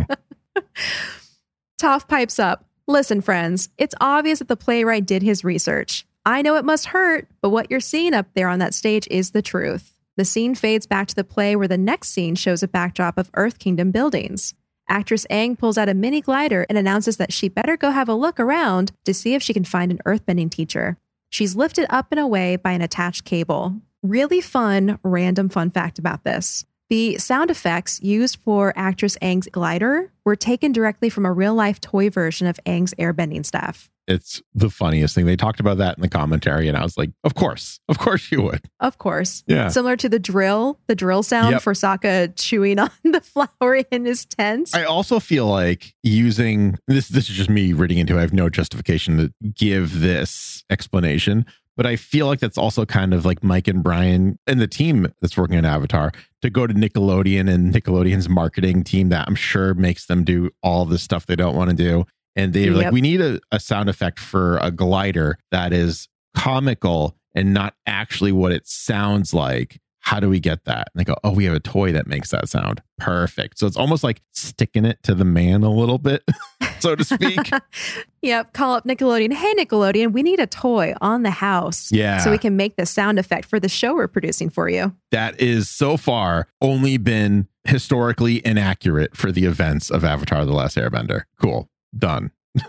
[laughs] Toph pipes up. Listen, friends, it's obvious that the playwright did his research. I know it must hurt, but what you're seeing up there on that stage is the truth. The scene fades back to the play where the next scene shows a backdrop of Earth Kingdom buildings. Actress Aang pulls out a mini glider and announces that she better go have a look around to see if she can find an earthbending teacher. She's lifted up and away by an attached cable. Really fun, random fun fact about this. The sound effects used for actress Aang's glider were taken directly from a real life toy version of Aang's airbending staff. It's the funniest thing. They talked about that in the commentary, and I was like, of course, of course you would. Of course. Yeah. Similar to the drill, the drill sound Yep. for Sokka chewing [laughs] on the flour in his tent. I also feel like using this this is just me reading into it. I have no justification to give this explanation, but I feel like that's also kind of like Mike and Brian and the team that's working on Avatar to go to Nickelodeon and Nickelodeon's marketing team that I'm sure makes them do all the stuff they don't want to do. And they're like, we need a, a sound effect for a glider that is comical and not actually what it sounds like. How do we get that? And they go, oh, we have a toy that makes that sound. Perfect. So it's almost like sticking it to the man a little bit, [laughs] so to speak. [laughs] yep. Call up Nickelodeon. Hey, Nickelodeon, we need a toy on the house. Yeah. So we can make the sound effect for the show we're producing for you. that is so far only been historically inaccurate for the events of Avatar The Last Airbender. Cool. Done. [laughs] [laughs]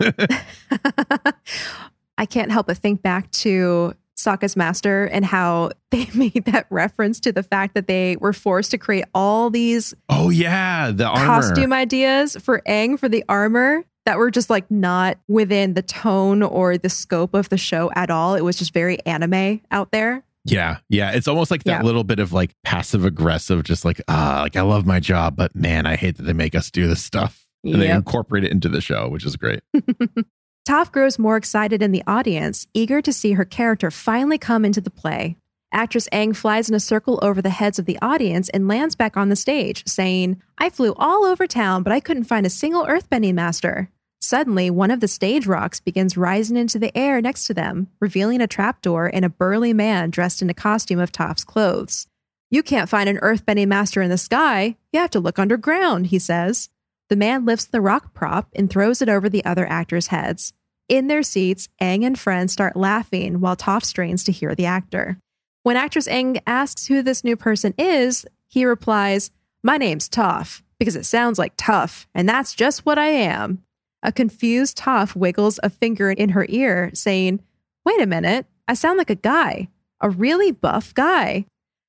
I can't help but think back to Sokka's master and how they made that reference to the fact that they were forced to create all these Oh, yeah. The armor. costume ideas for Aang for the armor that were just like not within the tone or the scope of the show at all. It was just very anime out there. Yeah, yeah. It's almost like that Yeah. little bit of like passive aggressive, just like ah, like I love my job, but man, I hate that they make us do this stuff, and they incorporate it into the show, which is great. [laughs] Toph grows more excited in the audience, eager to see her character finally come into the play. Actress Aang flies in a circle over the heads of the audience and lands back on the stage, saying, I flew all over town, but I couldn't find a single earthbending master. Suddenly, one of the stage rocks begins rising into the air next to them, revealing a trapdoor and a burly man dressed in a costume of Toph's clothes. You can't find an earthbending master in the sky. You have to look underground, he says. The man lifts the rock prop and throws it over the other actors' heads. In their seats, Aang and friends start laughing while Toph strains to hear the actor. When actress Aang asks who this new person is, he replies, My name's Toph, because it sounds like tough, and that's just what I am. A confused Toph wiggles a finger in her ear, saying, Wait a minute, I sound like a guy, a really buff guy.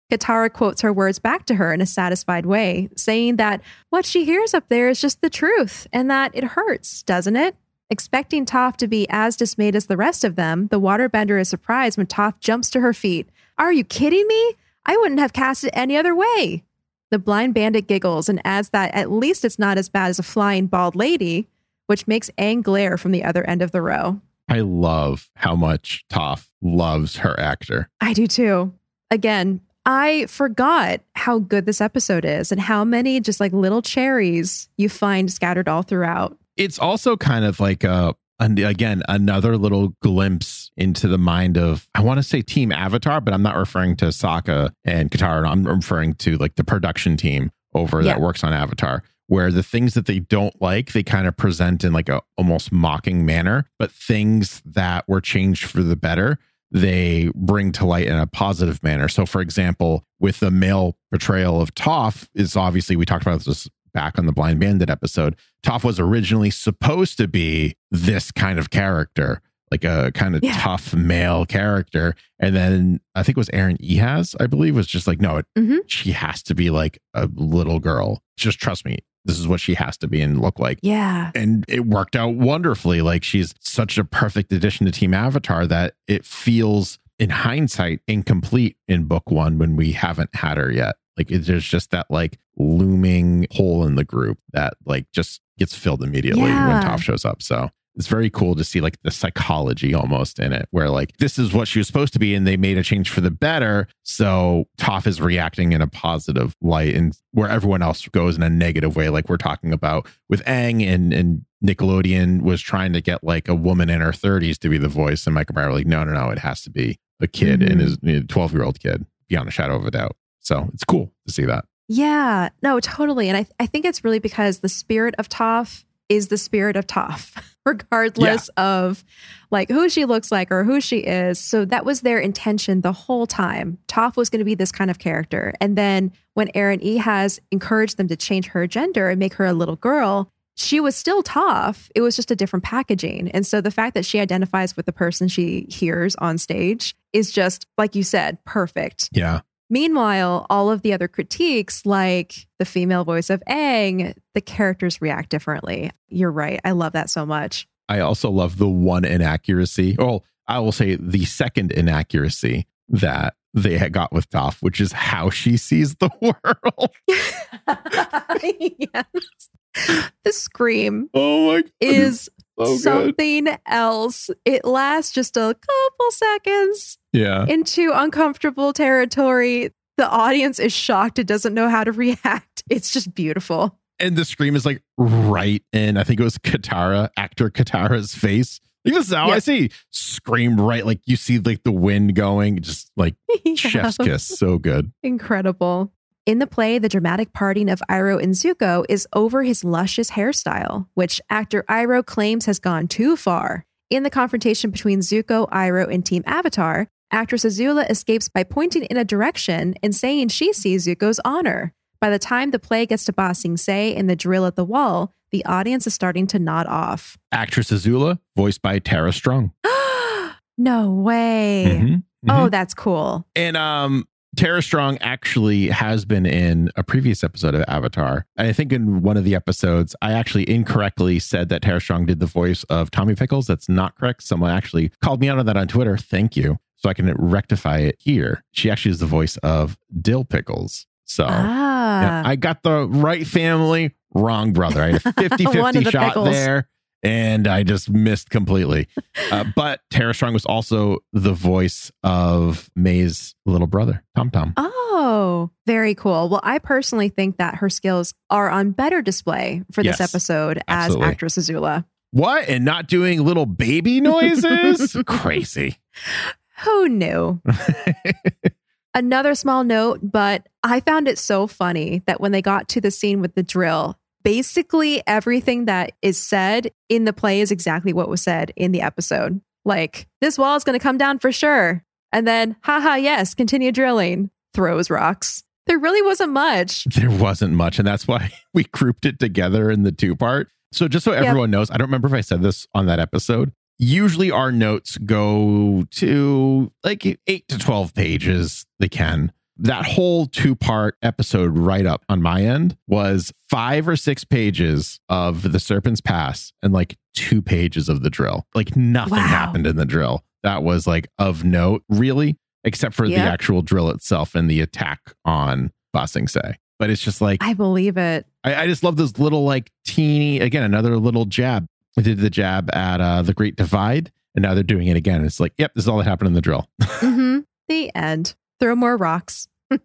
Katara quotes her words back to her in a satisfied way, saying that what she hears up there is just the truth and that it hurts, doesn't it? Expecting Toph to be as dismayed as the rest of them, the waterbender is surprised when Toph jumps to her feet. Are you kidding me? I wouldn't have cast it any other way. The blind bandit giggles and adds that at least it's not as bad as a flying bald lady, which makes Aang glare from the other end of the row. I love how much Toph loves her actor. I do too. Again, I forgot how good this episode is and how many just like little cherries you find scattered all throughout. It's also kind of like a and again another little glimpse into the mind of I want to say Team Avatar, but I'm not referring to Sokka and Katara. I'm referring to like the production team over Yeah. that works on Avatar, where the things that they don't like they kind of present in like a almost mocking manner, but things that were changed for the better they bring to light in a positive manner. So, for example, with the male portrayal of Toph, is obviously we talked about this back on the Blind Bandit episode. Toph was originally supposed to be this kind of character, like a kind of Yeah. tough male character. And then I think it was Aaron Ehasz, I believe, was just like, no, it, Mhm. she has to be like a little girl. Just trust me. This is what she has to be and look like Yeah. and it worked out wonderfully. Like she's such a perfect addition to Team Avatar that it feels, in hindsight, incomplete in book one when we haven't had her yet. Like it, there's just that like looming hole in the group that like just gets filled immediately when Yeah. Toph shows up. So it's very cool to see like the psychology almost in it, where like this is what she was supposed to be, and they made a change for the better. So Toph is reacting in a positive light, and where everyone else goes in a negative way, like we're talking about with Aang and and Nickelodeon was trying to get like a woman in her 30s to be the voice, and Michael Meyer like, no, no, no, it has to be a kid Mhm. and his 12 year old kid, beyond a shadow of a doubt. So it's cool to see that. Yeah, no, totally. And I, I think it's really because the spirit of Toph is the spirit of Toph, [laughs] regardless of like who she looks like or who she is. So that was their intention the whole time. Toph was going to be this kind of character. And then when Aaron E has encouraged them to change her gender and make her a little girl, she was still Toph. It was just a different packaging. And so the fact that she identifies with the person she hears on stage is just, like you said, perfect. Yeah. Meanwhile, all of the other critiques, like the female voice of Aang, the characters react differently. You're right. I love that so much. I also love the one inaccuracy. Well, I will say the second inaccuracy that they had got with Toph, which is how she sees the [laughs] world. [laughs] yes. The scream Oh my god. is so good. something else. It lasts just a couple seconds Yeah. into uncomfortable territory. The audience is shocked. It doesn't know how to [laughs] react. It's just beautiful. And the scream is like right in, I think it was Katara, actor Katara's face. Like this is how I see scream right. Like you see like the wind going, just like [laughs] Yeah. chef's kiss. So good. Incredible. In the play, the dramatic parting of Iroh and Zuko is over his luscious hairstyle, which actor Iroh claims has gone too far. In the confrontation between Zuko, Iroh, and Team Avatar, actress Azula escapes by pointing in a direction and saying she sees Zuko's honor. By the time the play gets to Ba Sing Se and the drill at the wall, the audience is starting to nod off. Actress Azula, voiced by Tara Strong. [gasps] no way. Mhm, Oh, mhm. that's cool. And um Tara Strong actually has been in a previous episode of Avatar. And I think in one of the episodes, I actually incorrectly said that Tara Strong did the voice of Tommy Pickles. That's not correct. Someone actually called me out on that on Twitter. Thank you. So I can rectify it here. She actually is the voice of Dil Pickles. So ah. yeah, I got the right family, wrong brother. I had a [laughs] 50 50 shot pickles. there. And I just missed completely. [laughs] Uh, but Tara Strong was also the voice of Mai's little brother, Tom Tom. Oh, very cool. Well, I personally think that her skills are on better display for this Yes, episode absolutely. as actress Azula. What? And not doing little baby [laughs] noises? Crazy. Who knew? [laughs] Another small note, but I found it so funny that when they got to the scene with the drill, basically everything that is said in the play is exactly what was said in the episode. Like, this wall is going to come down for sure. And then, haha, yes, continue drilling, throws rocks. There really wasn't much. [laughs] there wasn't much. And that's why [laughs] we grouped it together in the two part. So, just so Yep. everyone knows, I don't remember if I said this on that episode. Usually, our notes go to like eight to 12 pages. They can. That whole two part episode write up on my end was five or six pages of the Serpent's Pass and like two pages of the drill. Like nothing Wow. happened in the drill that was like of note, really, except for the actual drill itself and the attack on Ba Sing Se. But it's just like, I believe it. I, I just love those little, like, teeny, again, another little jab. They did the jab at uh, the Great Divide, and now they're doing it again. It's like, yep, this is all that happened in the drill. [laughs] hmm The end. Throw more rocks. [laughs]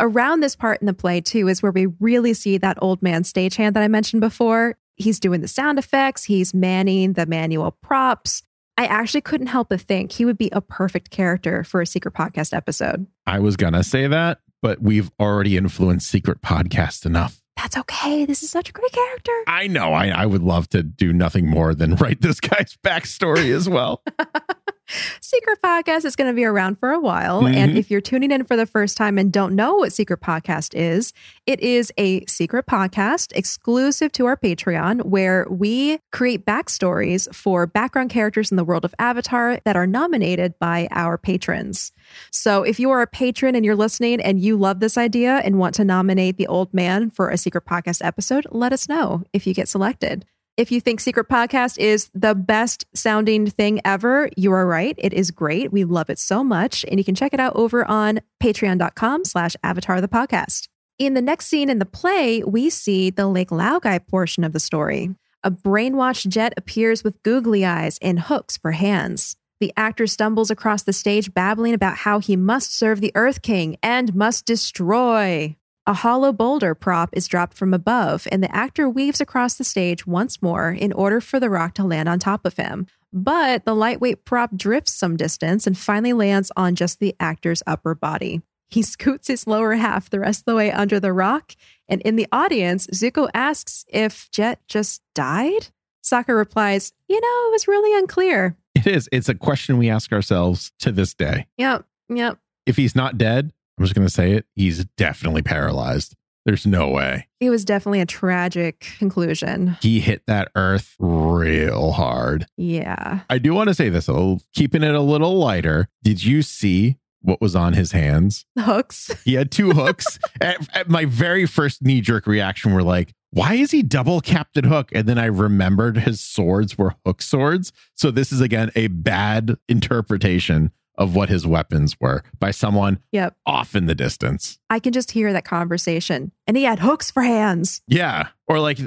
Around this part in the play, too, is where we really see that old man stagehand that I mentioned before. He's doing the sound effects, he's manning the manual props. I actually couldn't help but think he would be a perfect character for a secret podcast episode. I was going to say that, but we've already influenced Secret Podcast enough. That's okay. This is such a great character. I know. I, I would love to do nothing more than [laughs] write this guy's backstory as well. [laughs] Secret Podcast is going to be around for a while. And Mhm. if you're tuning in for the first time and don't know what Secret Podcast is, it is a secret podcast exclusive to our Patreon where we create backstories for background characters in the world of Avatar that are nominated by our patrons. So if you are a patron and you're listening and you love this idea and want to nominate the old man for a Secret Podcast episode, let us know if you get selected. If you think Secret Podcast is the best sounding thing ever, you are right. It is great. We love it so much. And you can check it out over on patreon.com slash avatar the podcast. In the next scene in the play, we see the Lake Laogai portion of the story. A brainwashed Jet appears with googly eyes and hooks for hands. The actor stumbles across the stage babbling about how he must serve the Earth King and must destroy. A hollow boulder prop is dropped from above, and the actor weaves across the stage once more in order for the rock to land on top of him. But the lightweight prop drifts some distance and finally lands on just the actor's upper body. He [laughs] scoots his lower half the rest of the way under the rock, and in the audience, Zuko asks if Jet just died. Sokka replies, You know, it was really unclear. It is. It's a question we ask ourselves to this day. Yep, yep. If he's not dead, I'm just going to say it, he's definitely paralyzed. There's no way. It was definitely a tragic conclusion. He hit that earth real hard. Yeah. I do want to say this, little, keeping it a little lighter. Did you see what was on his hands? Hooks. [laughs] He had two hooks. at, at my very first knee jerk reaction were like, why is he double Captain Hook? And then I remembered his swords were hook swords. So this is again a bad interpretation of what his weapons were by someone Yep. off in the distance. I can just hear that conversation. And he had hooks for hands. Yeah. Or like,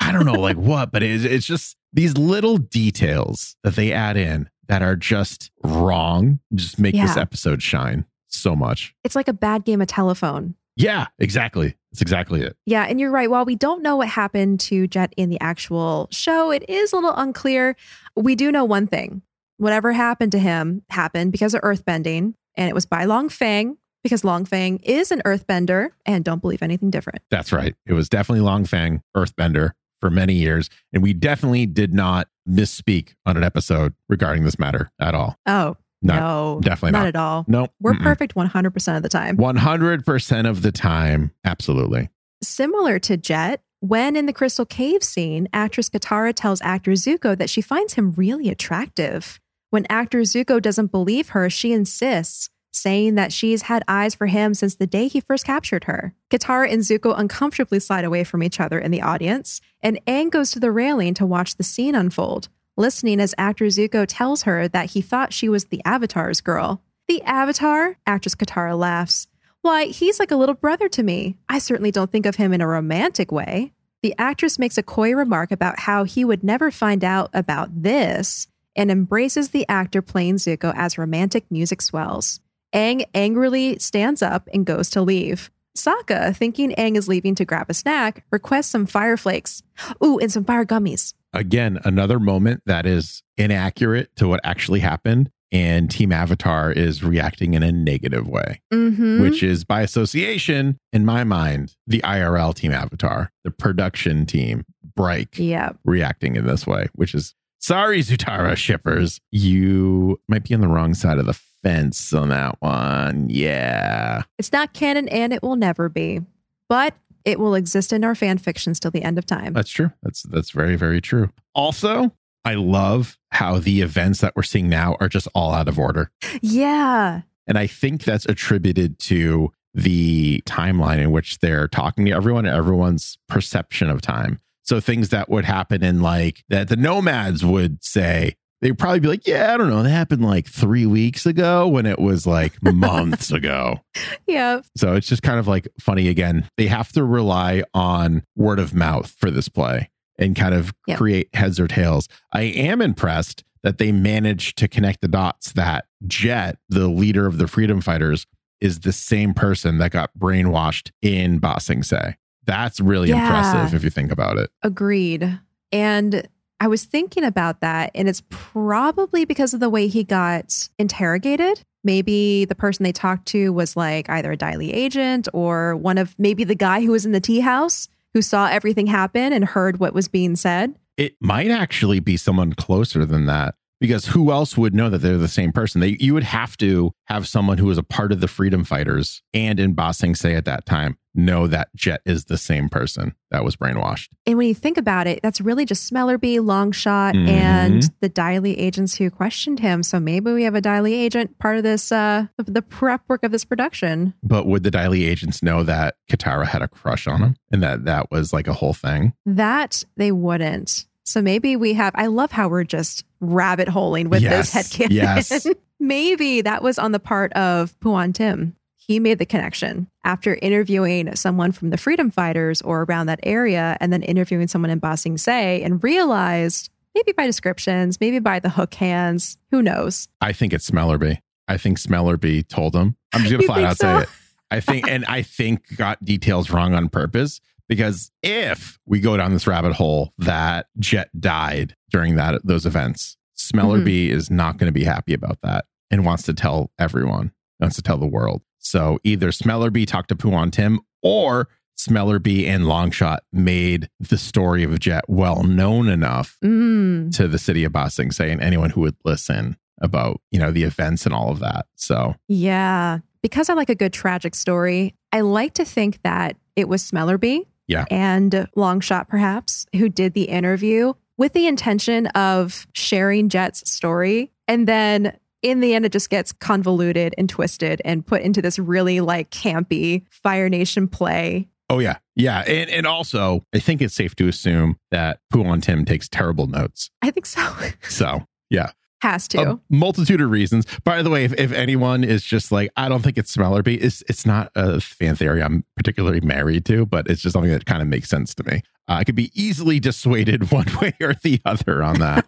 I don't know, like what, but it's, it's just these little details that they add in that are just wrong, just make this episode shine so much. It's like a bad game of telephone. Yeah, exactly. That's exactly it. Yeah, and you're right. While we don't know what happened to Jet in the actual show, it is a little unclear. We do know one thing. Whatever happened to him happened because of earthbending, and it was by Long Fang, because Long Fang is an earthbender and don't believe anything different. That's right. It was definitely Long Fang, Earthbender for many years. And we definitely did not misspeak on an episode regarding this matter at all. Oh, No, no, definitely not not. at all. No, We're mm-mm. perfect 100% of the time. 100% of the time. Absolutely. Similar to Jet, when in the Crystal Cave scene, actress Katara tells actor Zuko that she finds him really attractive. When actor Zuko doesn't believe her, she insists, saying that she's had eyes for him since the day he first captured her. Katara and Zuko uncomfortably slide away from each other in the audience, and Aang goes to the railing to watch the scene unfold, listening as actor Zuko tells her that he thought she was the Avatar's girl. The Avatar? Actress Katara laughs. Why, he's like a little brother to me. I certainly don't think of him in a romantic way. The actress makes a coy remark about how he would never find out about this and embraces the actor playing Zuko as romantic music swells. Aang angrily stands up and goes to leave. Sokka, thinking Aang is leaving to grab a snack, requests some fire flakes. Ooh, and some fire gummies. Again, another moment that is inaccurate to what actually happened. And Team Avatar is reacting in a negative way, Mm-hmm. which is by association, in my mind, the IRL Team Avatar, the production team, Break. yeah. reacting in this way, which is sorry, Zutara shippers. You might be on the wrong side of the fence on that one. Yeah. It's not canon and it will never be, but it will exist in our fan fictions till the end of time. That's true. That's that's very, very true. Also, I love how the events that we're seeing now are just all out of order. yeah. And I think that's attributed to the timeline in which they're talking to everyone and everyone's perception of time. So things that would happen in like that the nomads would say, they'd probably be like, Yeah, I don't know. That happened like three weeks ago when it was like [laughs] months ago. Yeah. So it's just kind of like funny again. They have to rely on word of mouth for this play and kind of Yep. create heads or tails. I am impressed that they managed to connect the dots that Jet, the leader of the freedom fighters, is the same person that got brainwashed in Ba Sing Se. That's really Yeah. impressive if you think about it. Agreed. And I was thinking about that, and it's probably because of the way he got interrogated. Maybe the person they talked to was like either a Dai Li agent or one of maybe the guy who was in the tea house who saw everything happen and heard what was being said. It might actually be someone closer than that because who else would know that they're the same person? They, you would have to have someone who was a part of the freedom fighters and in Ba Sing Se at that time know that Jet is the same person that was brainwashed. And when you think about it, that's really just Smellerby, Longshot, Mhm. and the Dai Li agents who questioned him. So maybe we have a Dai Li agent part of this, uh, the prep work of this production. But would the Dai Li agents know that Katara had a crush on him and that that was like a whole thing? That they wouldn't. So maybe we have. I love how we're just rabbit holing with Yes, this headcanon. yes. [laughs] maybe that was on the part of Pu-on Tim. he made the connection after interviewing someone from the freedom fighters or around that area and then interviewing someone in Ba Sing Se and realized maybe by descriptions, maybe by the hook hands, who knows? I think it's Smellerby. I think Smellerby told him. I'm just gonna [laughs] You flat out so? say it. I think, and I think got details wrong on purpose because if we go down this rabbit hole that Jet died during that those events, Smellerby Mm-hmm. is not going to be happy about that and wants to tell everyone, wants to tell the world. So either Smellerby talked to Pu-on Tim or Smellerby and Longshot made the story of Jet well known enough Mm. to the city of Ba Sing Se and anyone who would listen about, you know, the events and all of that. So Yeah. Because I like a good tragic story, I like to think that it was Smellerby Yeah. and Longshot, perhaps, who did the interview with the intention of sharing Jet's story. And then in the end, it just gets convoluted and twisted and put into this really like campy Fire Nation play. Oh yeah, yeah, and and also I think it's safe to assume that Poo Pu-on Tim takes terrible notes. I think so. [laughs] So yeah, Has to. a multitude of reasons. By the way, if, if anyone is just like I don't think it's Smellerbee, it's it's not a fan theory I'm particularly married to, but it's just something that kind of makes sense to me. Uh, I could be easily dissuaded [laughs] one way or the other on that.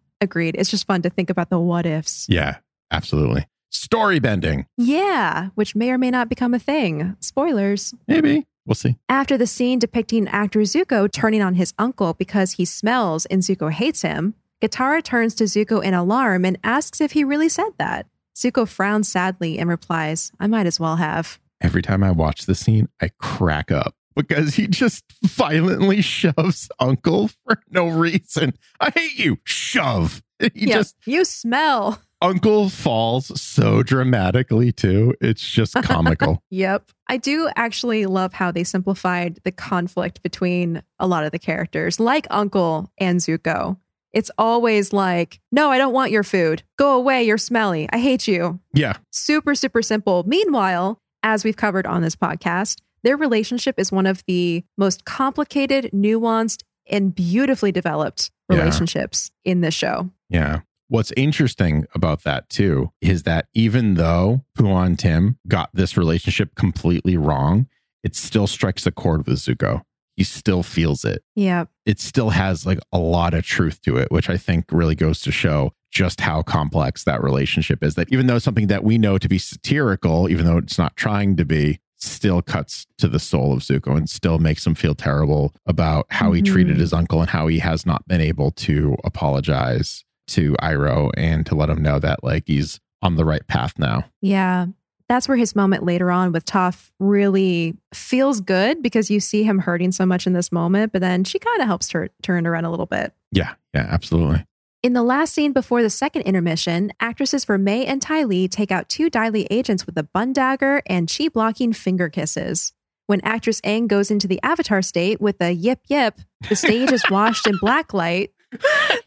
[laughs] Agreed. It's just fun to think about the what ifs. yeah, absolutely. Story bending, Yeah, which may or may not become a thing. Spoilers. maybe we'll see. After the scene depicting actor Zuko turning on his uncle because he smells and Zuko hates him, Katara turns to Zuko in alarm and asks if he really said that. Zuko frowns sadly and replies, I might as well have. every time I watch the scene, I crack up because he just violently shoves Uncle for no reason. I hate you. Shove. He Yeah, just you smell. Uncle falls so dramatically too. It's just comical. [laughs] Yep. I do actually love how they simplified the conflict between a lot of the characters, like Uncle and Zuko. It's always like, no, I don't want your food. Go away. You're smelly. I hate you. yeah. super, super simple. Meanwhile, as we've covered on this podcast, their relationship is one of the most complicated, nuanced, and beautifully developed Yeah. relationships in this show. Yeah. What's interesting about that too is that even though Pu-on Tim got this relationship completely wrong, it still strikes a chord with Zuko. He still feels it. Yeah. it still has like a lot of truth to it, which I think really goes to show just how complex that relationship is. That even though it's something that we know to be satirical, even though it's not trying to be, still cuts to the soul of Zuko and still makes him feel terrible about how he Mhm. treated his uncle and how he has not been able to apologize to Iroh and to let him know that like he's on the right path now. Yeah. That's where his moment later on with Toph really feels good because you see him hurting so much in this moment, but then she kind of helps her turn around a little bit. Yeah, yeah, absolutely. In the last scene before the second intermission, actresses for Mai and Ty Lee take out two Dai Li agents with a bun dagger and chi blocking finger kisses. When actress Aang goes into the avatar state with a yip yip, the stage is washed in black light. [laughs]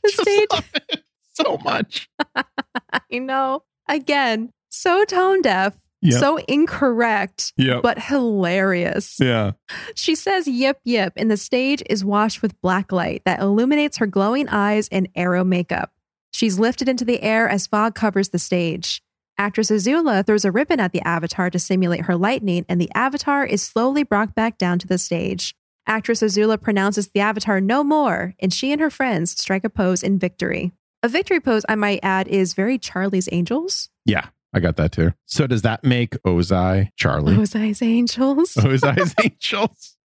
The stage, so much. [laughs] I know, again, so tone deaf, Yep. so incorrect, Yep. but hilarious. yeah. She says yip yip, and the stage is washed with black light that illuminates her glowing eyes and arrow makeup. She's lifted into the air as fog covers the stage. Actress Azula throws a ribbon at the avatar to simulate her lightning, and the avatar is slowly brought back down to the stage. Actress Azula pronounces the avatar no more, and she and her friends strike a pose in victory. A victory pose, I might add, is very Charlie's Angels. Yeah, I got that too. So does that make Ozai Charlie? Ozai's Angels? [laughs] Ozai's [laughs] angels?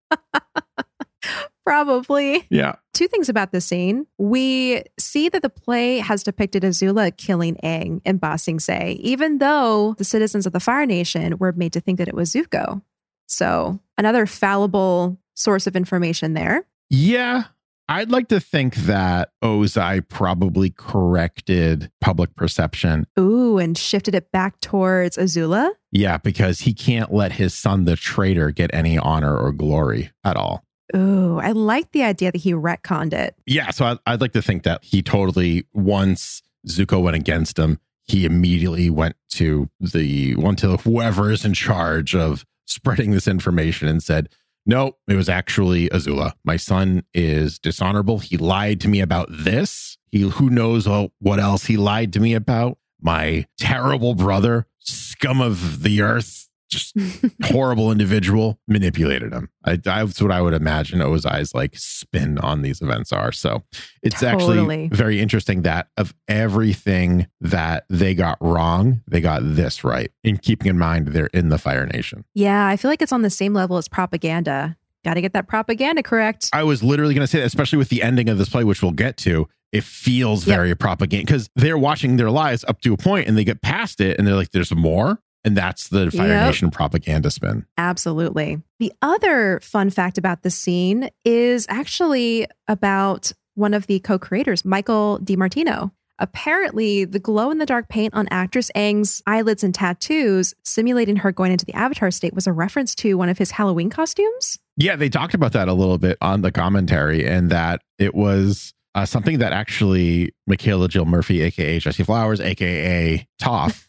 Probably. Yeah. two things about this scene. We see that the play has depicted Azula killing Aang and Ba Sing Se, even though the citizens of the Fire Nation were made to think that it was Zuko. So, another fallible source of information there. Yeah. I'd like to think that Ozai probably corrected public perception. Ooh, and shifted it back towards Azula. Yeah, because he can't let his son, the traitor, get any honor or glory at all. Ooh, I like the idea that he retconned it. Yeah. So I'd, I'd like to think that he totally, once Zuko went against him, he immediately went to the one to whoever is in charge of spreading this information and said, no, it was actually Azula. My son is dishonorable. He lied to me about this. He who knows what else he lied to me about. My terrible brother, scum of the earth, just horrible individual, manipulated him. I, that's what I would imagine Ozai's like spin on these events are. So it's Totally. actually very interesting that of everything that they got wrong, they got this right. In keeping in mind they're in the Fire Nation. Yeah, I feel like it's on the same level as propaganda. Got to get that propaganda correct. I was literally going to say that, especially with the ending of this play, which we'll get to. It feels Yep. very propaganda because they're watching their lives up to a point and they get past it and they're like, there's more. And that's the Fire Yep. Nation propaganda spin. Absolutely. The other fun fact about this scene is actually about one of the co creators, Michael DiMartino. Apparently, the glow in the dark paint on actress Aang's eyelids and tattoos, simulating her going into the avatar state, was a reference to one of his Halloween costumes. Yeah, they talked about that a little bit on the commentary and that it was uh, something that actually Michaela Jill Murphy, aka Jessie Flowers, aka Toph,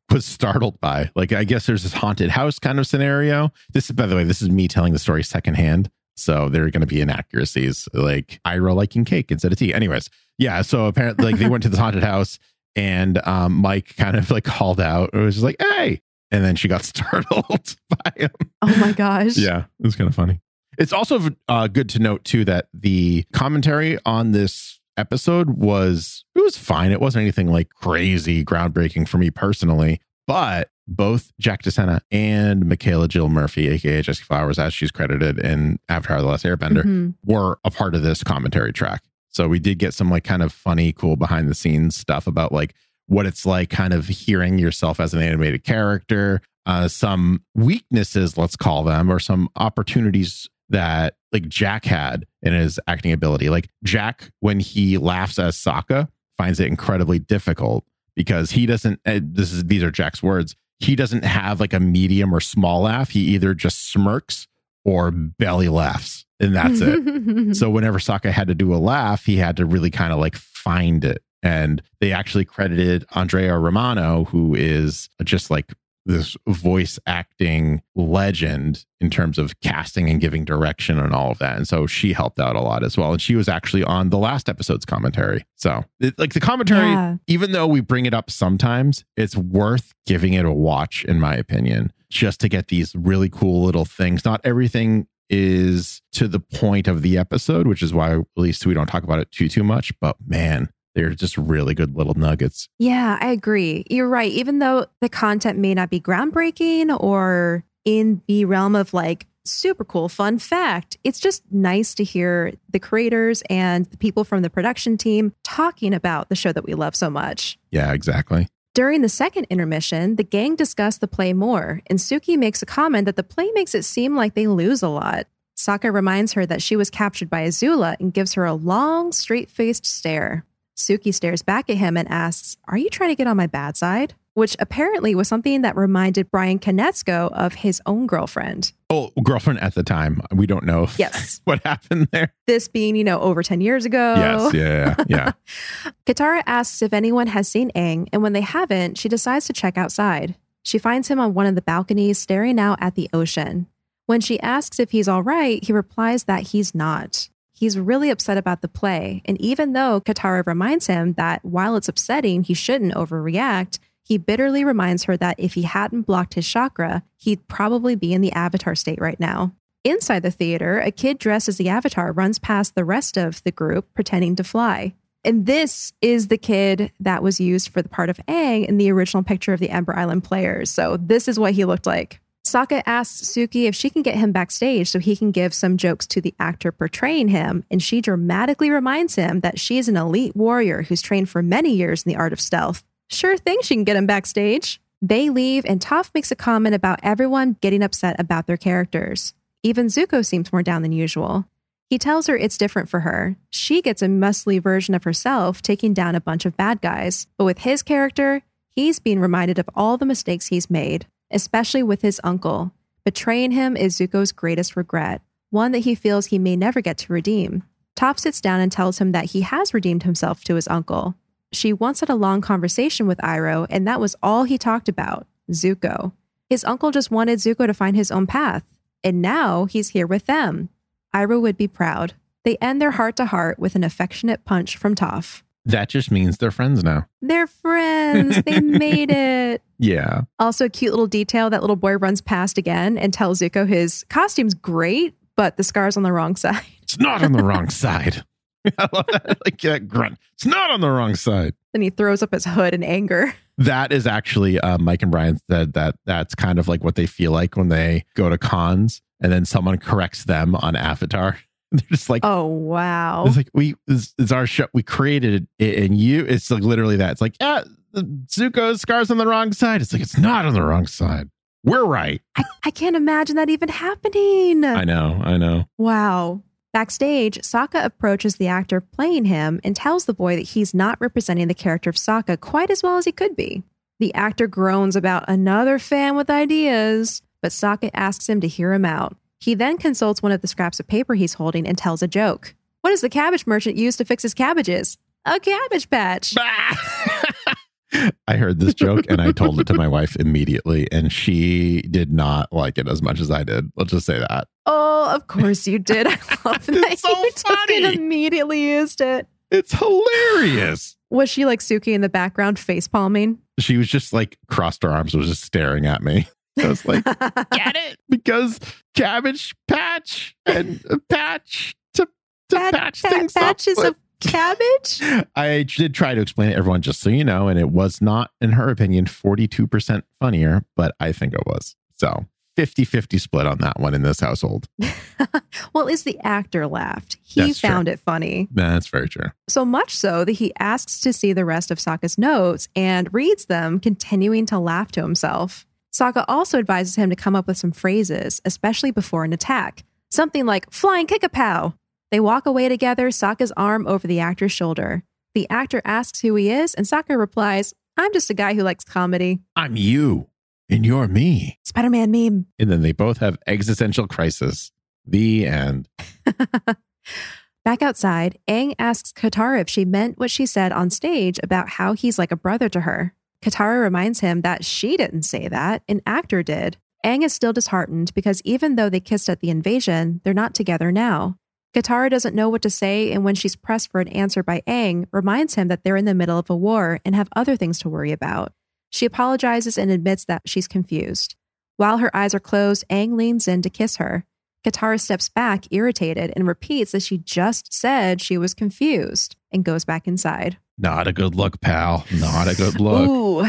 [laughs] was startled by. Like, I guess there's this haunted house kind of scenario. This, is, by the way, this is me telling the story secondhand. So there are going to be inaccuracies like Iroh liking cake instead of tea. Anyways, yeah. So apparently, like they went to this haunted house and um, Mike kind of like called out. It was just like, hey. And then she got [laughs] startled by him. Oh my gosh. Yeah, it was kind of funny. It's also uh, good to note too that the commentary on this episode was it was fine. It wasn't anything like crazy groundbreaking for me personally, but both Jack DeSena and Michaela Jill Murphy, aka Jessie Flowers, as she's credited in Avatar: The Last Airbender, Mhm. were a part of this commentary track. So we did get some like kind of funny, cool behind the scenes stuff about like what it's like kind of hearing yourself as an animated character, uh, some weaknesses, let's call them, or some opportunities that like Jack had in his acting ability. Like Jack, when he laughs as Sokka, finds it incredibly difficult because he doesn't. uh, This is these are Jack's words. He doesn't have like a medium or small laugh. He either just smirks or belly laughs, and that's it. [laughs] So whenever Sokka had to do a laugh, he had to really kind of like find it. And they actually credited Andrea Romano, who is just like this voice acting legend in terms of casting and giving direction and all of that. And so she helped out a lot as well. And she was actually on the last episode's commentary. So it, like the commentary, Yeah. even though we bring it up sometimes, it's worth giving it a watch, in my opinion, just to get these really cool little things. Not everything is to the point of the episode, which is why at least we don't talk about it too too much. But man, they're just really good little nuggets. Yeah, I agree. You're right. Even though the content may not be groundbreaking or in the realm of like super cool fun fact, it's just nice to hear the creators and the people from the production team talking about the show that we love so much. Yeah, exactly. During the second intermission, the gang discuss the play more, and Suki makes a comment that the play makes it seem like they lose a lot. Sokka reminds her that she was captured by Azula and gives her a long, straight faced stare. Suki stares back at him and asks, Are you trying to get on my bad side? Which apparently was something that reminded Bryan Konietzko of his own girlfriend. Oh, girlfriend at the time. We don't know Yes. [laughs] what happened there. This being, you know, over 10 years ago. Yes. Yeah. Yeah. yeah. [laughs] Katara asks if anyone has seen Aang, and when they haven't, she decides to check outside. She finds him on one of the balconies staring out at the ocean. When she asks if he's all right, he replies that he's not. He's really upset about the play, and even though Katara reminds him that while it's upsetting, he shouldn't overreact, he bitterly reminds her that if he hadn't blocked his chakra, he'd probably be in the avatar state right now. Inside the theater, a kid dressed as the avatar runs past the rest of the group pretending to fly. And this is the kid that was used for the part of Aang in the original picture of the Ember Island players. So this is what he looked like. Sokka asks Suki if she can get him backstage so he can give some jokes to the actor portraying him, and she dramatically reminds him that she is an elite warrior who's trained for many years in the art of stealth. Sure thing she can get him backstage. They leave, and Toph makes a comment about everyone getting upset about their characters. Even Zuko seems more down than usual. He tells her it's different for her. She gets a muscly version of herself taking down a bunch of bad guys. But with his character, he's being reminded of all the mistakes he's made, especially with his uncle. Betraying him is Zuko's greatest regret, one that he feels he may never get to redeem. Toph sits down and tells him that he has redeemed himself to his uncle. She once had a long conversation with Iroh, and that was all he talked about Zuko. His uncle just wanted Zuko to find his own path, and now he's here with them. Iroh would be proud. They end their heart to heart with an affectionate punch from Toph. That just means they're friends now. They're friends. They [laughs] made it. Yeah. Also, a cute little detail that little boy runs past again and tells Zuko his costume's great, but the scar's on the wrong side. [laughs] It's not on the wrong side. [laughs] I love that. Like that grunt. It's not on the wrong side. And he throws up his hood in anger. That is actually uh, Mike and Bryan said that that's kind of like what they feel like when they go to cons and then someone corrects them on Avatar. [laughs] They're just like, Oh, wow. it's like we it's, it's our show. We created it, and you. It's like literally that. It's like, yeah, Zuko's scars on the wrong side. It's like it's not on the wrong side. We're right. I, I can't imagine that even happening. I know. I know. Wow. Backstage, Sokka approaches the actor playing him and tells the boy that he's not representing the character of Sokka quite as well as he could be. The actor groans about another fan with ideas, but Sokka asks him to hear him out. He then consults one of the scraps of paper he's holding and tells a joke. What does the cabbage merchant use to fix his cabbages? A cabbage patch. [laughs] I heard this joke and I told it to my wife immediately, and she did not like it as much as I did. Let's just say that. Oh, of course you did. I [laughs] love that It's so you took funny. immediately used it. It's hilarious. Was she like Suki in the background face palming? She was just like crossed her arms, was just staring at me. I was like, get it? Because cabbage patch and a patch to, to Pat- patch pat- things patches up. of cabbage? [laughs] I did try to explain it, everyone, just so you know, and it was not, in her opinion, 42% funnier, but I think it was. So 50 50 split on that one in this household. [laughs] well, at least the actor laughed. He That's true. found it funny. That's very true. So much so that he asks to see the rest of Sokka's notes and reads them, continuing to laugh to himself. Sokka also advises him to come up with some phrases, especially before an attack. Something like flying kick a pow. They walk away together, Sokka's arm over the actor's shoulder. The actor asks who he is, and Sokka replies, I'm just a guy who likes comedy. I'm you and you're me. Spider Man meme. And then they both have existential crisis. The end. [laughs] Back outside, Aang asks Katara if she meant what she said on stage about how he's like a brother to her. Katara reminds him that she didn't say that, an actor did. Aang is still disheartened because even though they kissed at the invasion, they're not together now. Katara doesn't know what to say, and when she's pressed for an answer by Aang, reminds him that they're in the middle of a war and have other things to worry about. She apologizes and admits that she's confused. While her eyes are closed, Aang leans in to kiss her. Katara steps back, irritated, and repeats that she just said she was confused and goes back inside. Not a good look, pal. Not a good look. Ooh.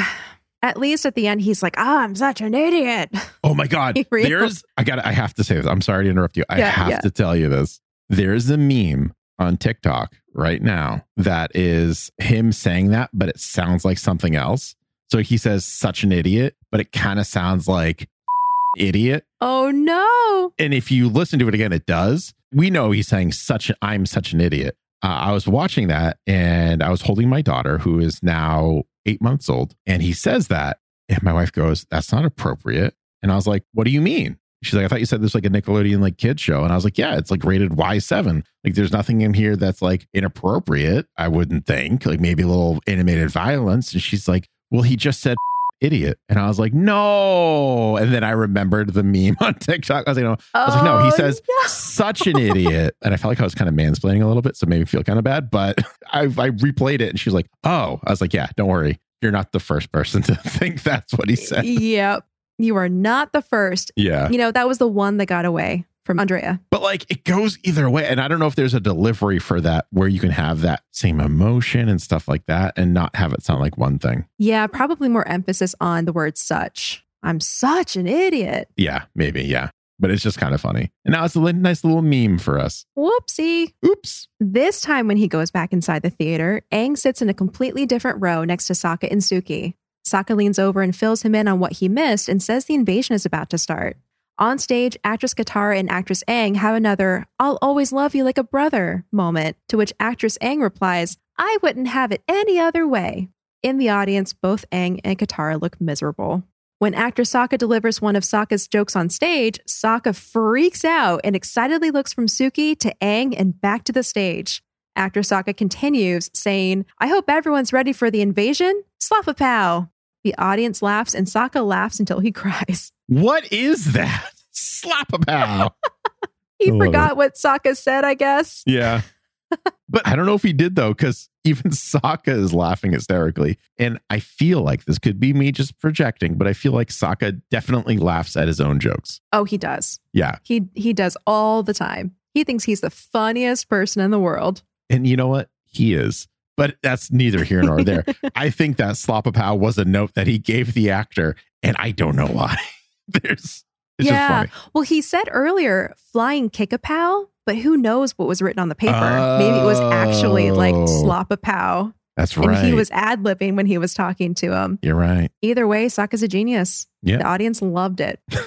At least at the end, he's like, oh, I'm such an idiot. [laughs] Oh my God. There's, I got I have to say this. I'm sorry to interrupt you. I Yeah, have yeah. to tell you this. There's a meme on TikTok right now that is him saying that, but it sounds like something else. So he says, such an idiot, but it kind of sounds like [laughs] idiot. Oh, no. And if you listen to it again, it does. We know he's saying such I'm such an idiot. Uh, I was watching that and I was holding my daughter, who is now eight months old, and he says that. And my wife goes, That's not appropriate. And I was like, What do you mean? She's like, I thought you said this like a Nickelodeon like kids show. And I was like, Yeah, it's like rated Y7. Like there's nothing in here that's like inappropriate, I wouldn't think. Like maybe a little animated violence. And she's like, Well, he just said idiot. And I was like, No. And then I remembered the meme [laughs] on TikTok. I was like, No, I was like, no, he Oh, says no. such an idiot. And I felt like I was kind of mansplaining a little bit, so made me feel kind of bad. But [laughs] I, I replayed it and she was like, oh, I was like, yeah, don't worry. You're not the first person to [laughs] think that's what he said. Yep. You are not the first. Yeah. You know, that was the one that got away from Andrea. But like it goes either way. And I don't know if there's a delivery for that where you can have that same emotion and stuff like that and not have it sound like one thing. Yeah, probably more emphasis on the word such. I'm such an idiot. Yeah, maybe. Yeah. But it's just kind of funny. And now it's a nice little meme for us. Whoopsie. Oops. This time, when he goes back inside the theater, Aang sits in a completely different row next to Sokka and Suki. Sokka leans over and fills him in on what he missed and says the invasion is about to start. On stage, actress Katara and actress Aang have another I'll always love you like a brother moment, to which actress Aang replies, I wouldn't have it any other way. In the audience, both Aang and Katara look miserable. When actor Sokka delivers one of Sokka's jokes on stage, Sokka freaks out and excitedly looks from Suki to Aang and back to the stage. Actor Sokka continues, saying, I hope everyone's ready for the invasion. Slap a pow. The audience laughs and Sokka laughs until he [laughs] cries. What is that? [laughs] Slap a pow. [laughs] He I forgot what Sokka said, I guess. Yeah. But I don't know if he did though, because even Sokka is laughing hysterically. And I feel like this could be me just projecting, but I feel like Sokka definitely laughs at his own jokes. Oh, he does. Yeah. He he does all the time. He thinks he's the funniest person in the world. And you know what? He is. But that's neither here nor there. [laughs] I think that Slopapow was a note that he gave the actor, and I don't know why. [laughs] There's it's yeah. just funny. Well, he said earlier flying kick a pow, but who knows what was written on the paper? Maybe it was actually like Oh. slop a pow. That's And right. he was ad libbing when he was talking to him. You're right. Either way, Sokka's a genius. Yeah. The audience loved it. [laughs]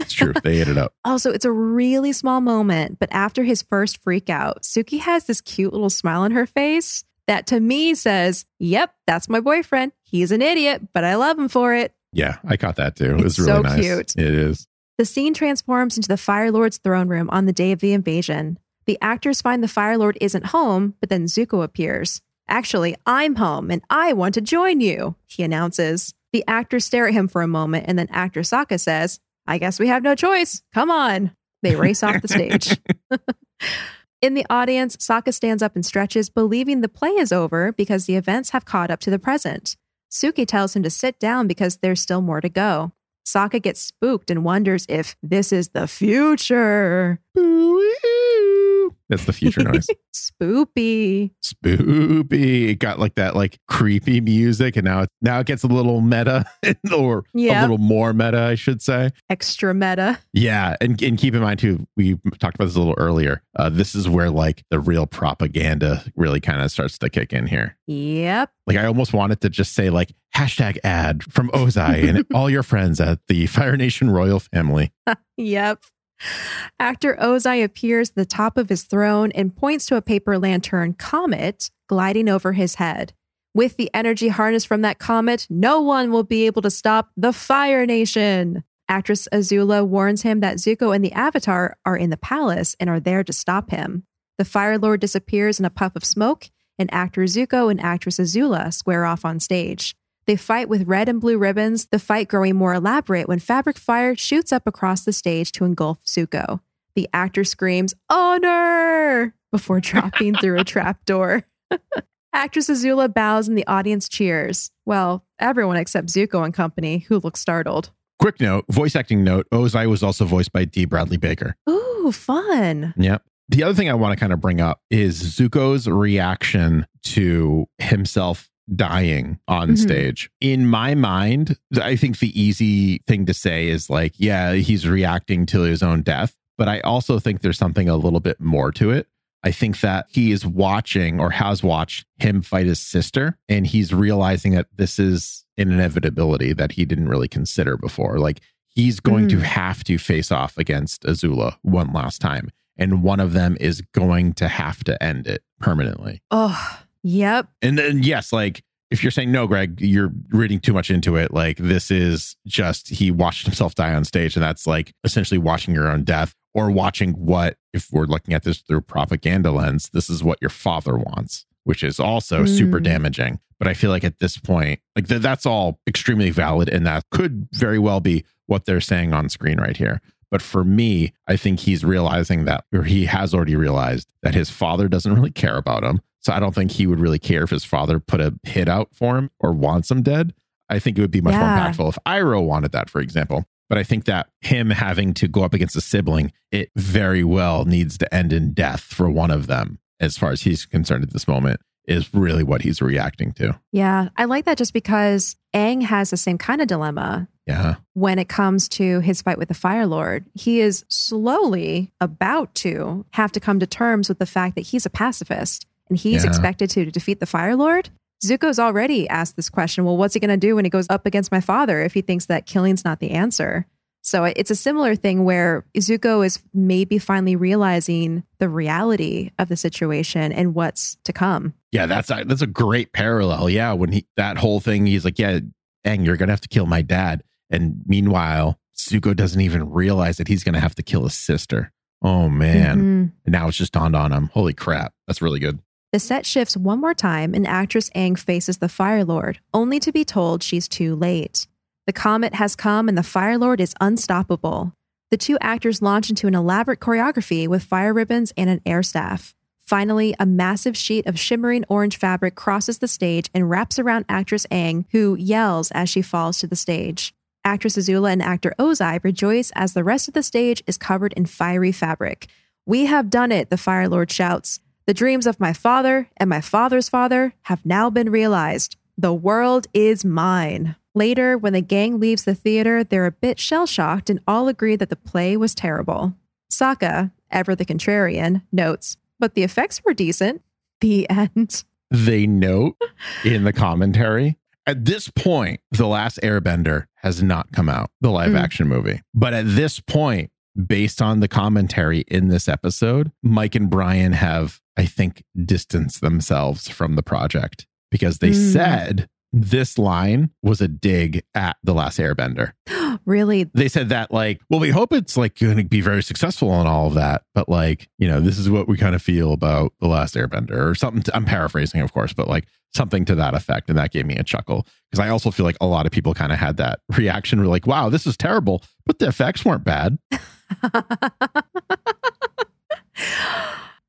It's true. they ate it up. Also, it's a really small moment, but after his first freak out, Suki has this cute little smile on her face that to me says, Yep, that's my boyfriend. He's an idiot, but I love him for it. Yeah, I caught that too. It was It's really so nice. cute. It is. The scene transforms into the Fire Lord's throne room on the day of the invasion. The actors find the Fire Lord isn't home, but then Zuko appears. Actually, I'm home and I want to join you, he announces. The actors stare at him for a moment, and then actor Sokka says, I guess we have no choice. Come on. They race off the stage. [laughs] [laughs] In the audience, Sokka stands up and stretches, believing the play is over because the events have caught up to the present. Suki tells him to sit down because there's still more to go. Sokka gets spooked and wonders if this is the future. That's the future noise. [laughs] Spoopy. Spoopy. It got like that like creepy music, and now it now it gets a little meta, [laughs] or a little more meta, I should say. Extra meta. Yeah, and and keep in mind too, we talked about this a little earlier. Uh, this is where like the real propaganda really kind of starts to kick in here. Yep. Like I almost wanted to just say like hashtag ad from Ozai and [laughs] all your friends at the Fire Nation royal family. Yep. Actor Ozai appears at the top of his throne and points to a paper lantern comet gliding over his head. With the energy harness from that comet, no one will be able to stop the Fire Nation. Actress Azula warns him that Zuko and the Avatar are in the palace and are there to stop him. The Fire Lord disappears in a puff of smoke, and actor Zuko and actress Azula square off on stage. They fight with red and blue ribbons, the fight growing more elaborate when fabric fire shoots up across the stage to engulf Zuko. The actor screams, Honor! before [laughs] dropping through a trapdoor. [laughs] Actress Azula bows and the audience cheers. Well, everyone except Zuko and company, who look startled. Quick note, voice acting note, Ozai was also voiced by D. Bradley Baker. Ooh, fun. Yep. The other thing I want to kind of bring up is Zuko's reaction to himself dying on Mhm. stage. In my mind, I think the easy thing to say is like, yeah, he's reacting to his own death. But I also think there's something a little bit more to it. I think that he is watching or has watched him fight his sister, and he's realizing that this is an inevitability that he didn't really consider before. Like, he's going to Mm. have to face off against Azula one last time and one of them is going to have to end it permanently. Oh, yep. And then, yes, like if you're saying no, Greg, you're reading too much into it. Like this is just he watched himself die on stage, and that's like essentially watching your own death or watching what, if we're looking at this through propaganda lens, this is what your father wants, which is also super Mm. damaging. But I feel like at this point, like th- that's all extremely valid, and that could very well be what they're saying on screen right here. But for me, I think he's realizing that, or he has already realized that his father doesn't really care about him. So I don't think he would really care if his father put a hit out for him or wants him dead. I think it would be much more impactful if Iroh wanted that, for example. But I think that him having to go up against a sibling, it very well needs to end in death for one of them, as far as he's concerned at this moment, is really what he's reacting to. Yeah. I like that just because Aang has the same kind of dilemma Yeah. when it comes to his fight with the Fire Lord. He is slowly about to have to come to terms with the fact that he's a pacifist and he's Yeah. expected to defeat the Fire Lord. Zuko's already asked this question well, what's he going to do when he goes up against my father if he thinks that killing's not the answer? So it's a similar thing where Zuko is maybe finally realizing the reality of the situation and what's to come. Yeah, that's a, that's a great parallel. Yeah, when he that whole thing, he's like, "Yeah, dang, you're gonna have to kill my dad," and meanwhile, Zuko doesn't even realize that he's gonna have to kill his sister. Oh man! Mhm. And now it's just dawned on him. Holy crap, that's really good. The set shifts one more time, and actress Aang faces the Fire Lord, only to be told she's too late. The comet has come, and the Fire Lord is unstoppable. The two actors launch into an elaborate choreography with fire ribbons and an air staff. Finally, a massive sheet of shimmering orange fabric crosses the stage and wraps around actress Aang, who yells as she falls to the stage. Actress Azula and actor Ozai rejoice as the rest of the stage is covered in fiery fabric. We have done it, the Fire Lord shouts. The dreams of my father and my father's father have now been realized. The world is mine. Later, when the gang leaves the theater, they're a bit shell shocked and all agree that the play was terrible. Sokka, ever the contrarian, notes, but the effects were decent. [laughs] The end. They note in the commentary at this point, The Last Airbender has not come out, the live Mm. action movie. But at this point, based on the commentary in this episode, Mike and Bryan have, I think, distanced themselves from the project because they Mm. said this line was a dig at The Last Airbender. [gasps] really? They said that, like, well, we hope it's like going to be very successful and all of that, but like, you know, this is what we kind of feel about The Last Airbender or something. To, I'm paraphrasing, of course, but like something to that effect. And that gave me a chuckle because I also feel like a lot of people kind of had that reaction. We're like, wow, this is terrible, but the effects weren't bad. [laughs] [laughs]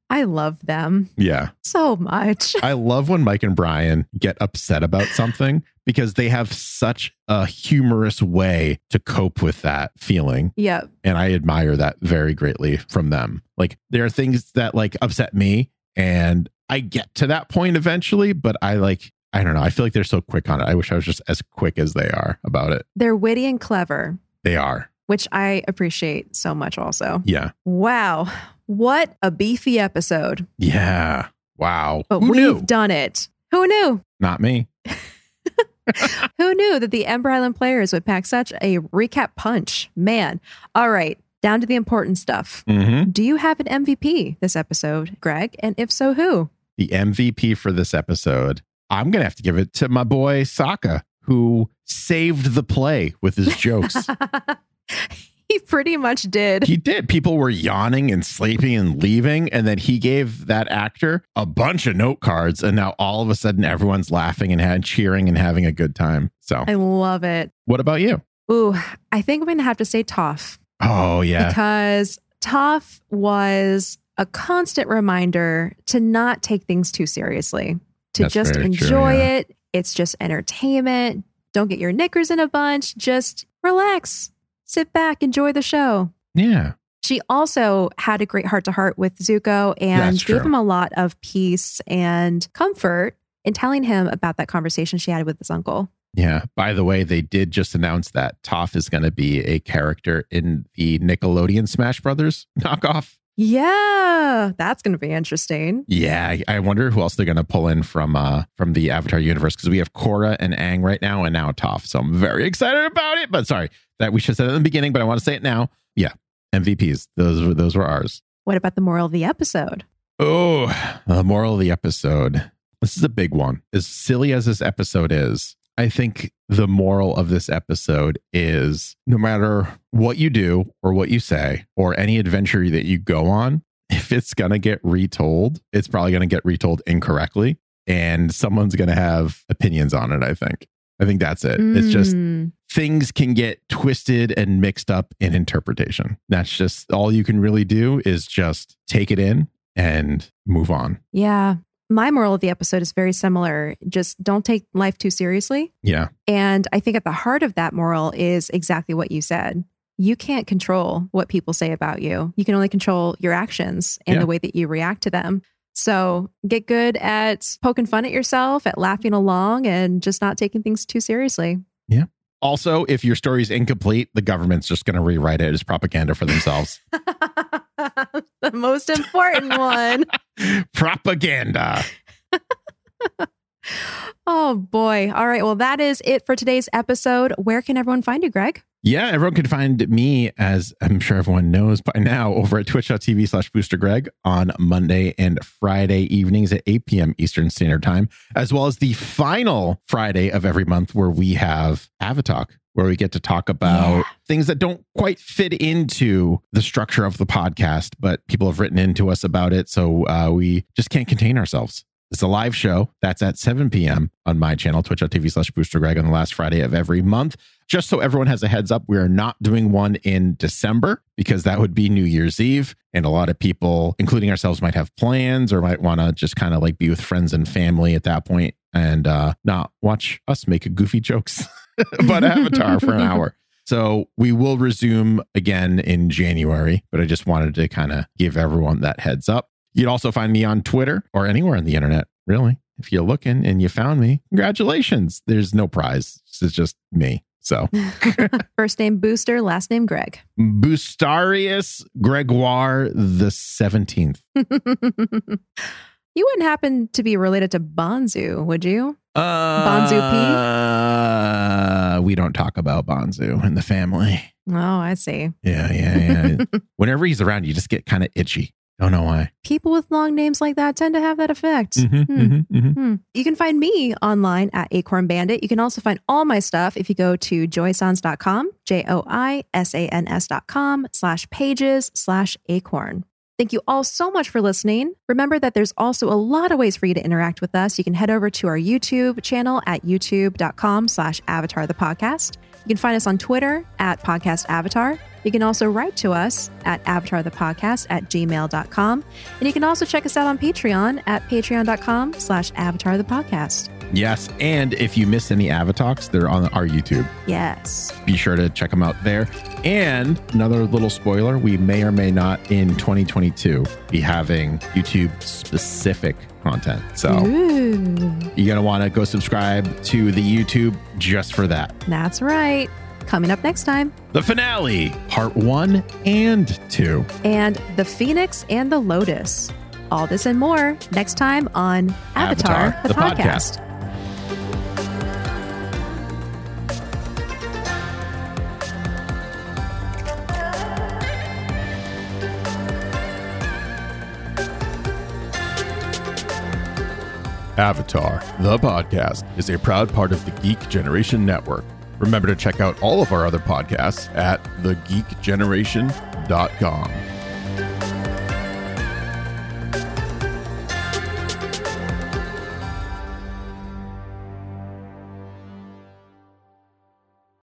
I love them Yeah. so much. I love when Mike and Bryan get upset about something because they have such a humorous way to cope with that feeling. Yep. And I admire that very greatly from them. Like there are things that like upset me and I get to that point eventually, but I like I don't know. I feel like they're so quick on it. I wish I was just as quick as they are about it. They're witty and clever, They are. Which I appreciate so much also. Yeah. Wow. What a beefy episode. Yeah. Wow. But Who we've knew? done it. Who knew? Not me. [laughs] Who knew that the Ember Island players would pack such a recap punch? Man. All right. Down to the important stuff. hmm Do you have an MVP this episode, Greg? And if so, who? The MVP for this episode, I'm gonna have to give it to my boy Sokka, who saved the play with his jokes. [laughs] [laughs] he pretty much did. He did. People were yawning and sleeping and leaving. And then he gave that actor a bunch of note cards. And now all of a sudden, everyone's laughing and had cheering and having a good time. So, I love it. what about you? Ooh, I think I'm going to have to say Toph Oh, yeah. because Toph was a constant reminder to not take things too seriously, to That's just very true, enjoy yeah. it. It's just entertainment. Don't get your knickers in a bunch. Just relax, sit back, enjoy the show. Yeah. She also had a great heart to heart with Zuko and gave him a lot of peace and comfort in telling him about that conversation she had with his uncle. Yeah. By the way, they did just announce that Toph is going to be a character in the Nickelodeon Smash Brothers knockoff. Yeah, that's going to be interesting. Yeah, I- wonder who else they're going to pull in from uh from the Avatar universe because we have Korra and Aang right now, and now Toph. So I'm very excited about it. But sorry that we should have said it in the beginning, but I want to say it now. Yeah, MVPs. Those were those were ours. What about the moral of the episode? Oh, the moral of the episode. This is a big one. As silly as this episode is, I think the moral of this episode is no matter what you do or what you say or any adventure that you go on, if it's going to get retold, it's probably going to get retold incorrectly and someone's going to have opinions on it, I think. I think that's it. It's just Mm, things can get twisted and mixed up in interpretation. That's just all you can really do is just take it in and move on. yeah. My moral of the episode is very similar. Just don't take life too seriously. Yeah. And I think at the heart of that moral is exactly what you said. You can't control what people say about you. You can only control your actions and Yeah. the way that you react to them. So get good at poking fun at yourself, at laughing along, and just not taking things too seriously. Yeah. Also, if your story is incomplete, the government's just going to rewrite it as propaganda for themselves. [laughs] [laughs] the most important one. [laughs] propaganda. [laughs] Oh boy. All right. Well, that is it for today's episode. Where can everyone find you, Greg? Yeah, everyone can find me, as I'm sure everyone knows by now, over at twitch.tv slash booster Greg on Monday and Friday evenings at 8 p.m. Eastern Standard Time, as well as the final Friday of every month where we have Avatalk, where we get to talk about Yeah. things that don't quite fit into the structure of the podcast, but people have written into us about it. So uh, we just can't contain ourselves. It's a live show. That's at 7 p.m. on my channel, twitch.tv slash booster greg on the last Friday of every month. Just so everyone has a heads up, we are not doing one in December because that would be New Year's Eve. And a lot of people, including ourselves, might have plans or might want to just kind of like be with friends and family at that point and uh, not watch us make goofy jokes [laughs] about Avatar for an hour. So we will resume again in January, but I just wanted to kind of give everyone that heads up. You'd also find me on Twitter or anywhere on the internet, really. If you're looking and you found me, congratulations. There's no prize. It's just me. So [laughs] [laughs] First name Booster, last name Greg. Boostarius Gregoire the 17th. [laughs] you wouldn't happen to be related to Bonzu, would you? Bonzu P? Uh, we don't talk about Bonzu in the family. Oh, I see. Yeah, yeah, yeah. Whenever he's around, you just get kind of itchy. Don't know why. People with long names like that tend to have that effect. Mhm, Hmm. mhm, mhm. Hmm. You can find me online at Acorn Bandit. You can also find all my stuff if you go to joisans.com, J O I S A N S.com slash pages slash acorn. Thank you all so much for listening. Remember that there's also a lot of ways for you to interact with us. You can head over to our YouTube channel at youtube.com slash avatar the podcast. You can find us on Twitter at podcast avatar. You can also write to us at avatarthepodcast at gmail.com. And you can also check us out on Patreon at patreon.com slash avatar the podcast. Yes. And if you missed any Avatalks, they're on our YouTube. Yes. Be sure to check them out there. And another little spoiler we may or may not in 2022 be having YouTube specific content. So Ooh, you're going to want to go subscribe to the YouTube just for that. that's right. Coming up next time. The finale, part one and two. And the Phoenix and the Lotus. All this and more next time on Avatar, Avatar, the, the podcast. Avatar, the podcast, is a proud part of the Geek Generation Network. Remember to check out all of our other podcasts at thegeekgeneration.com.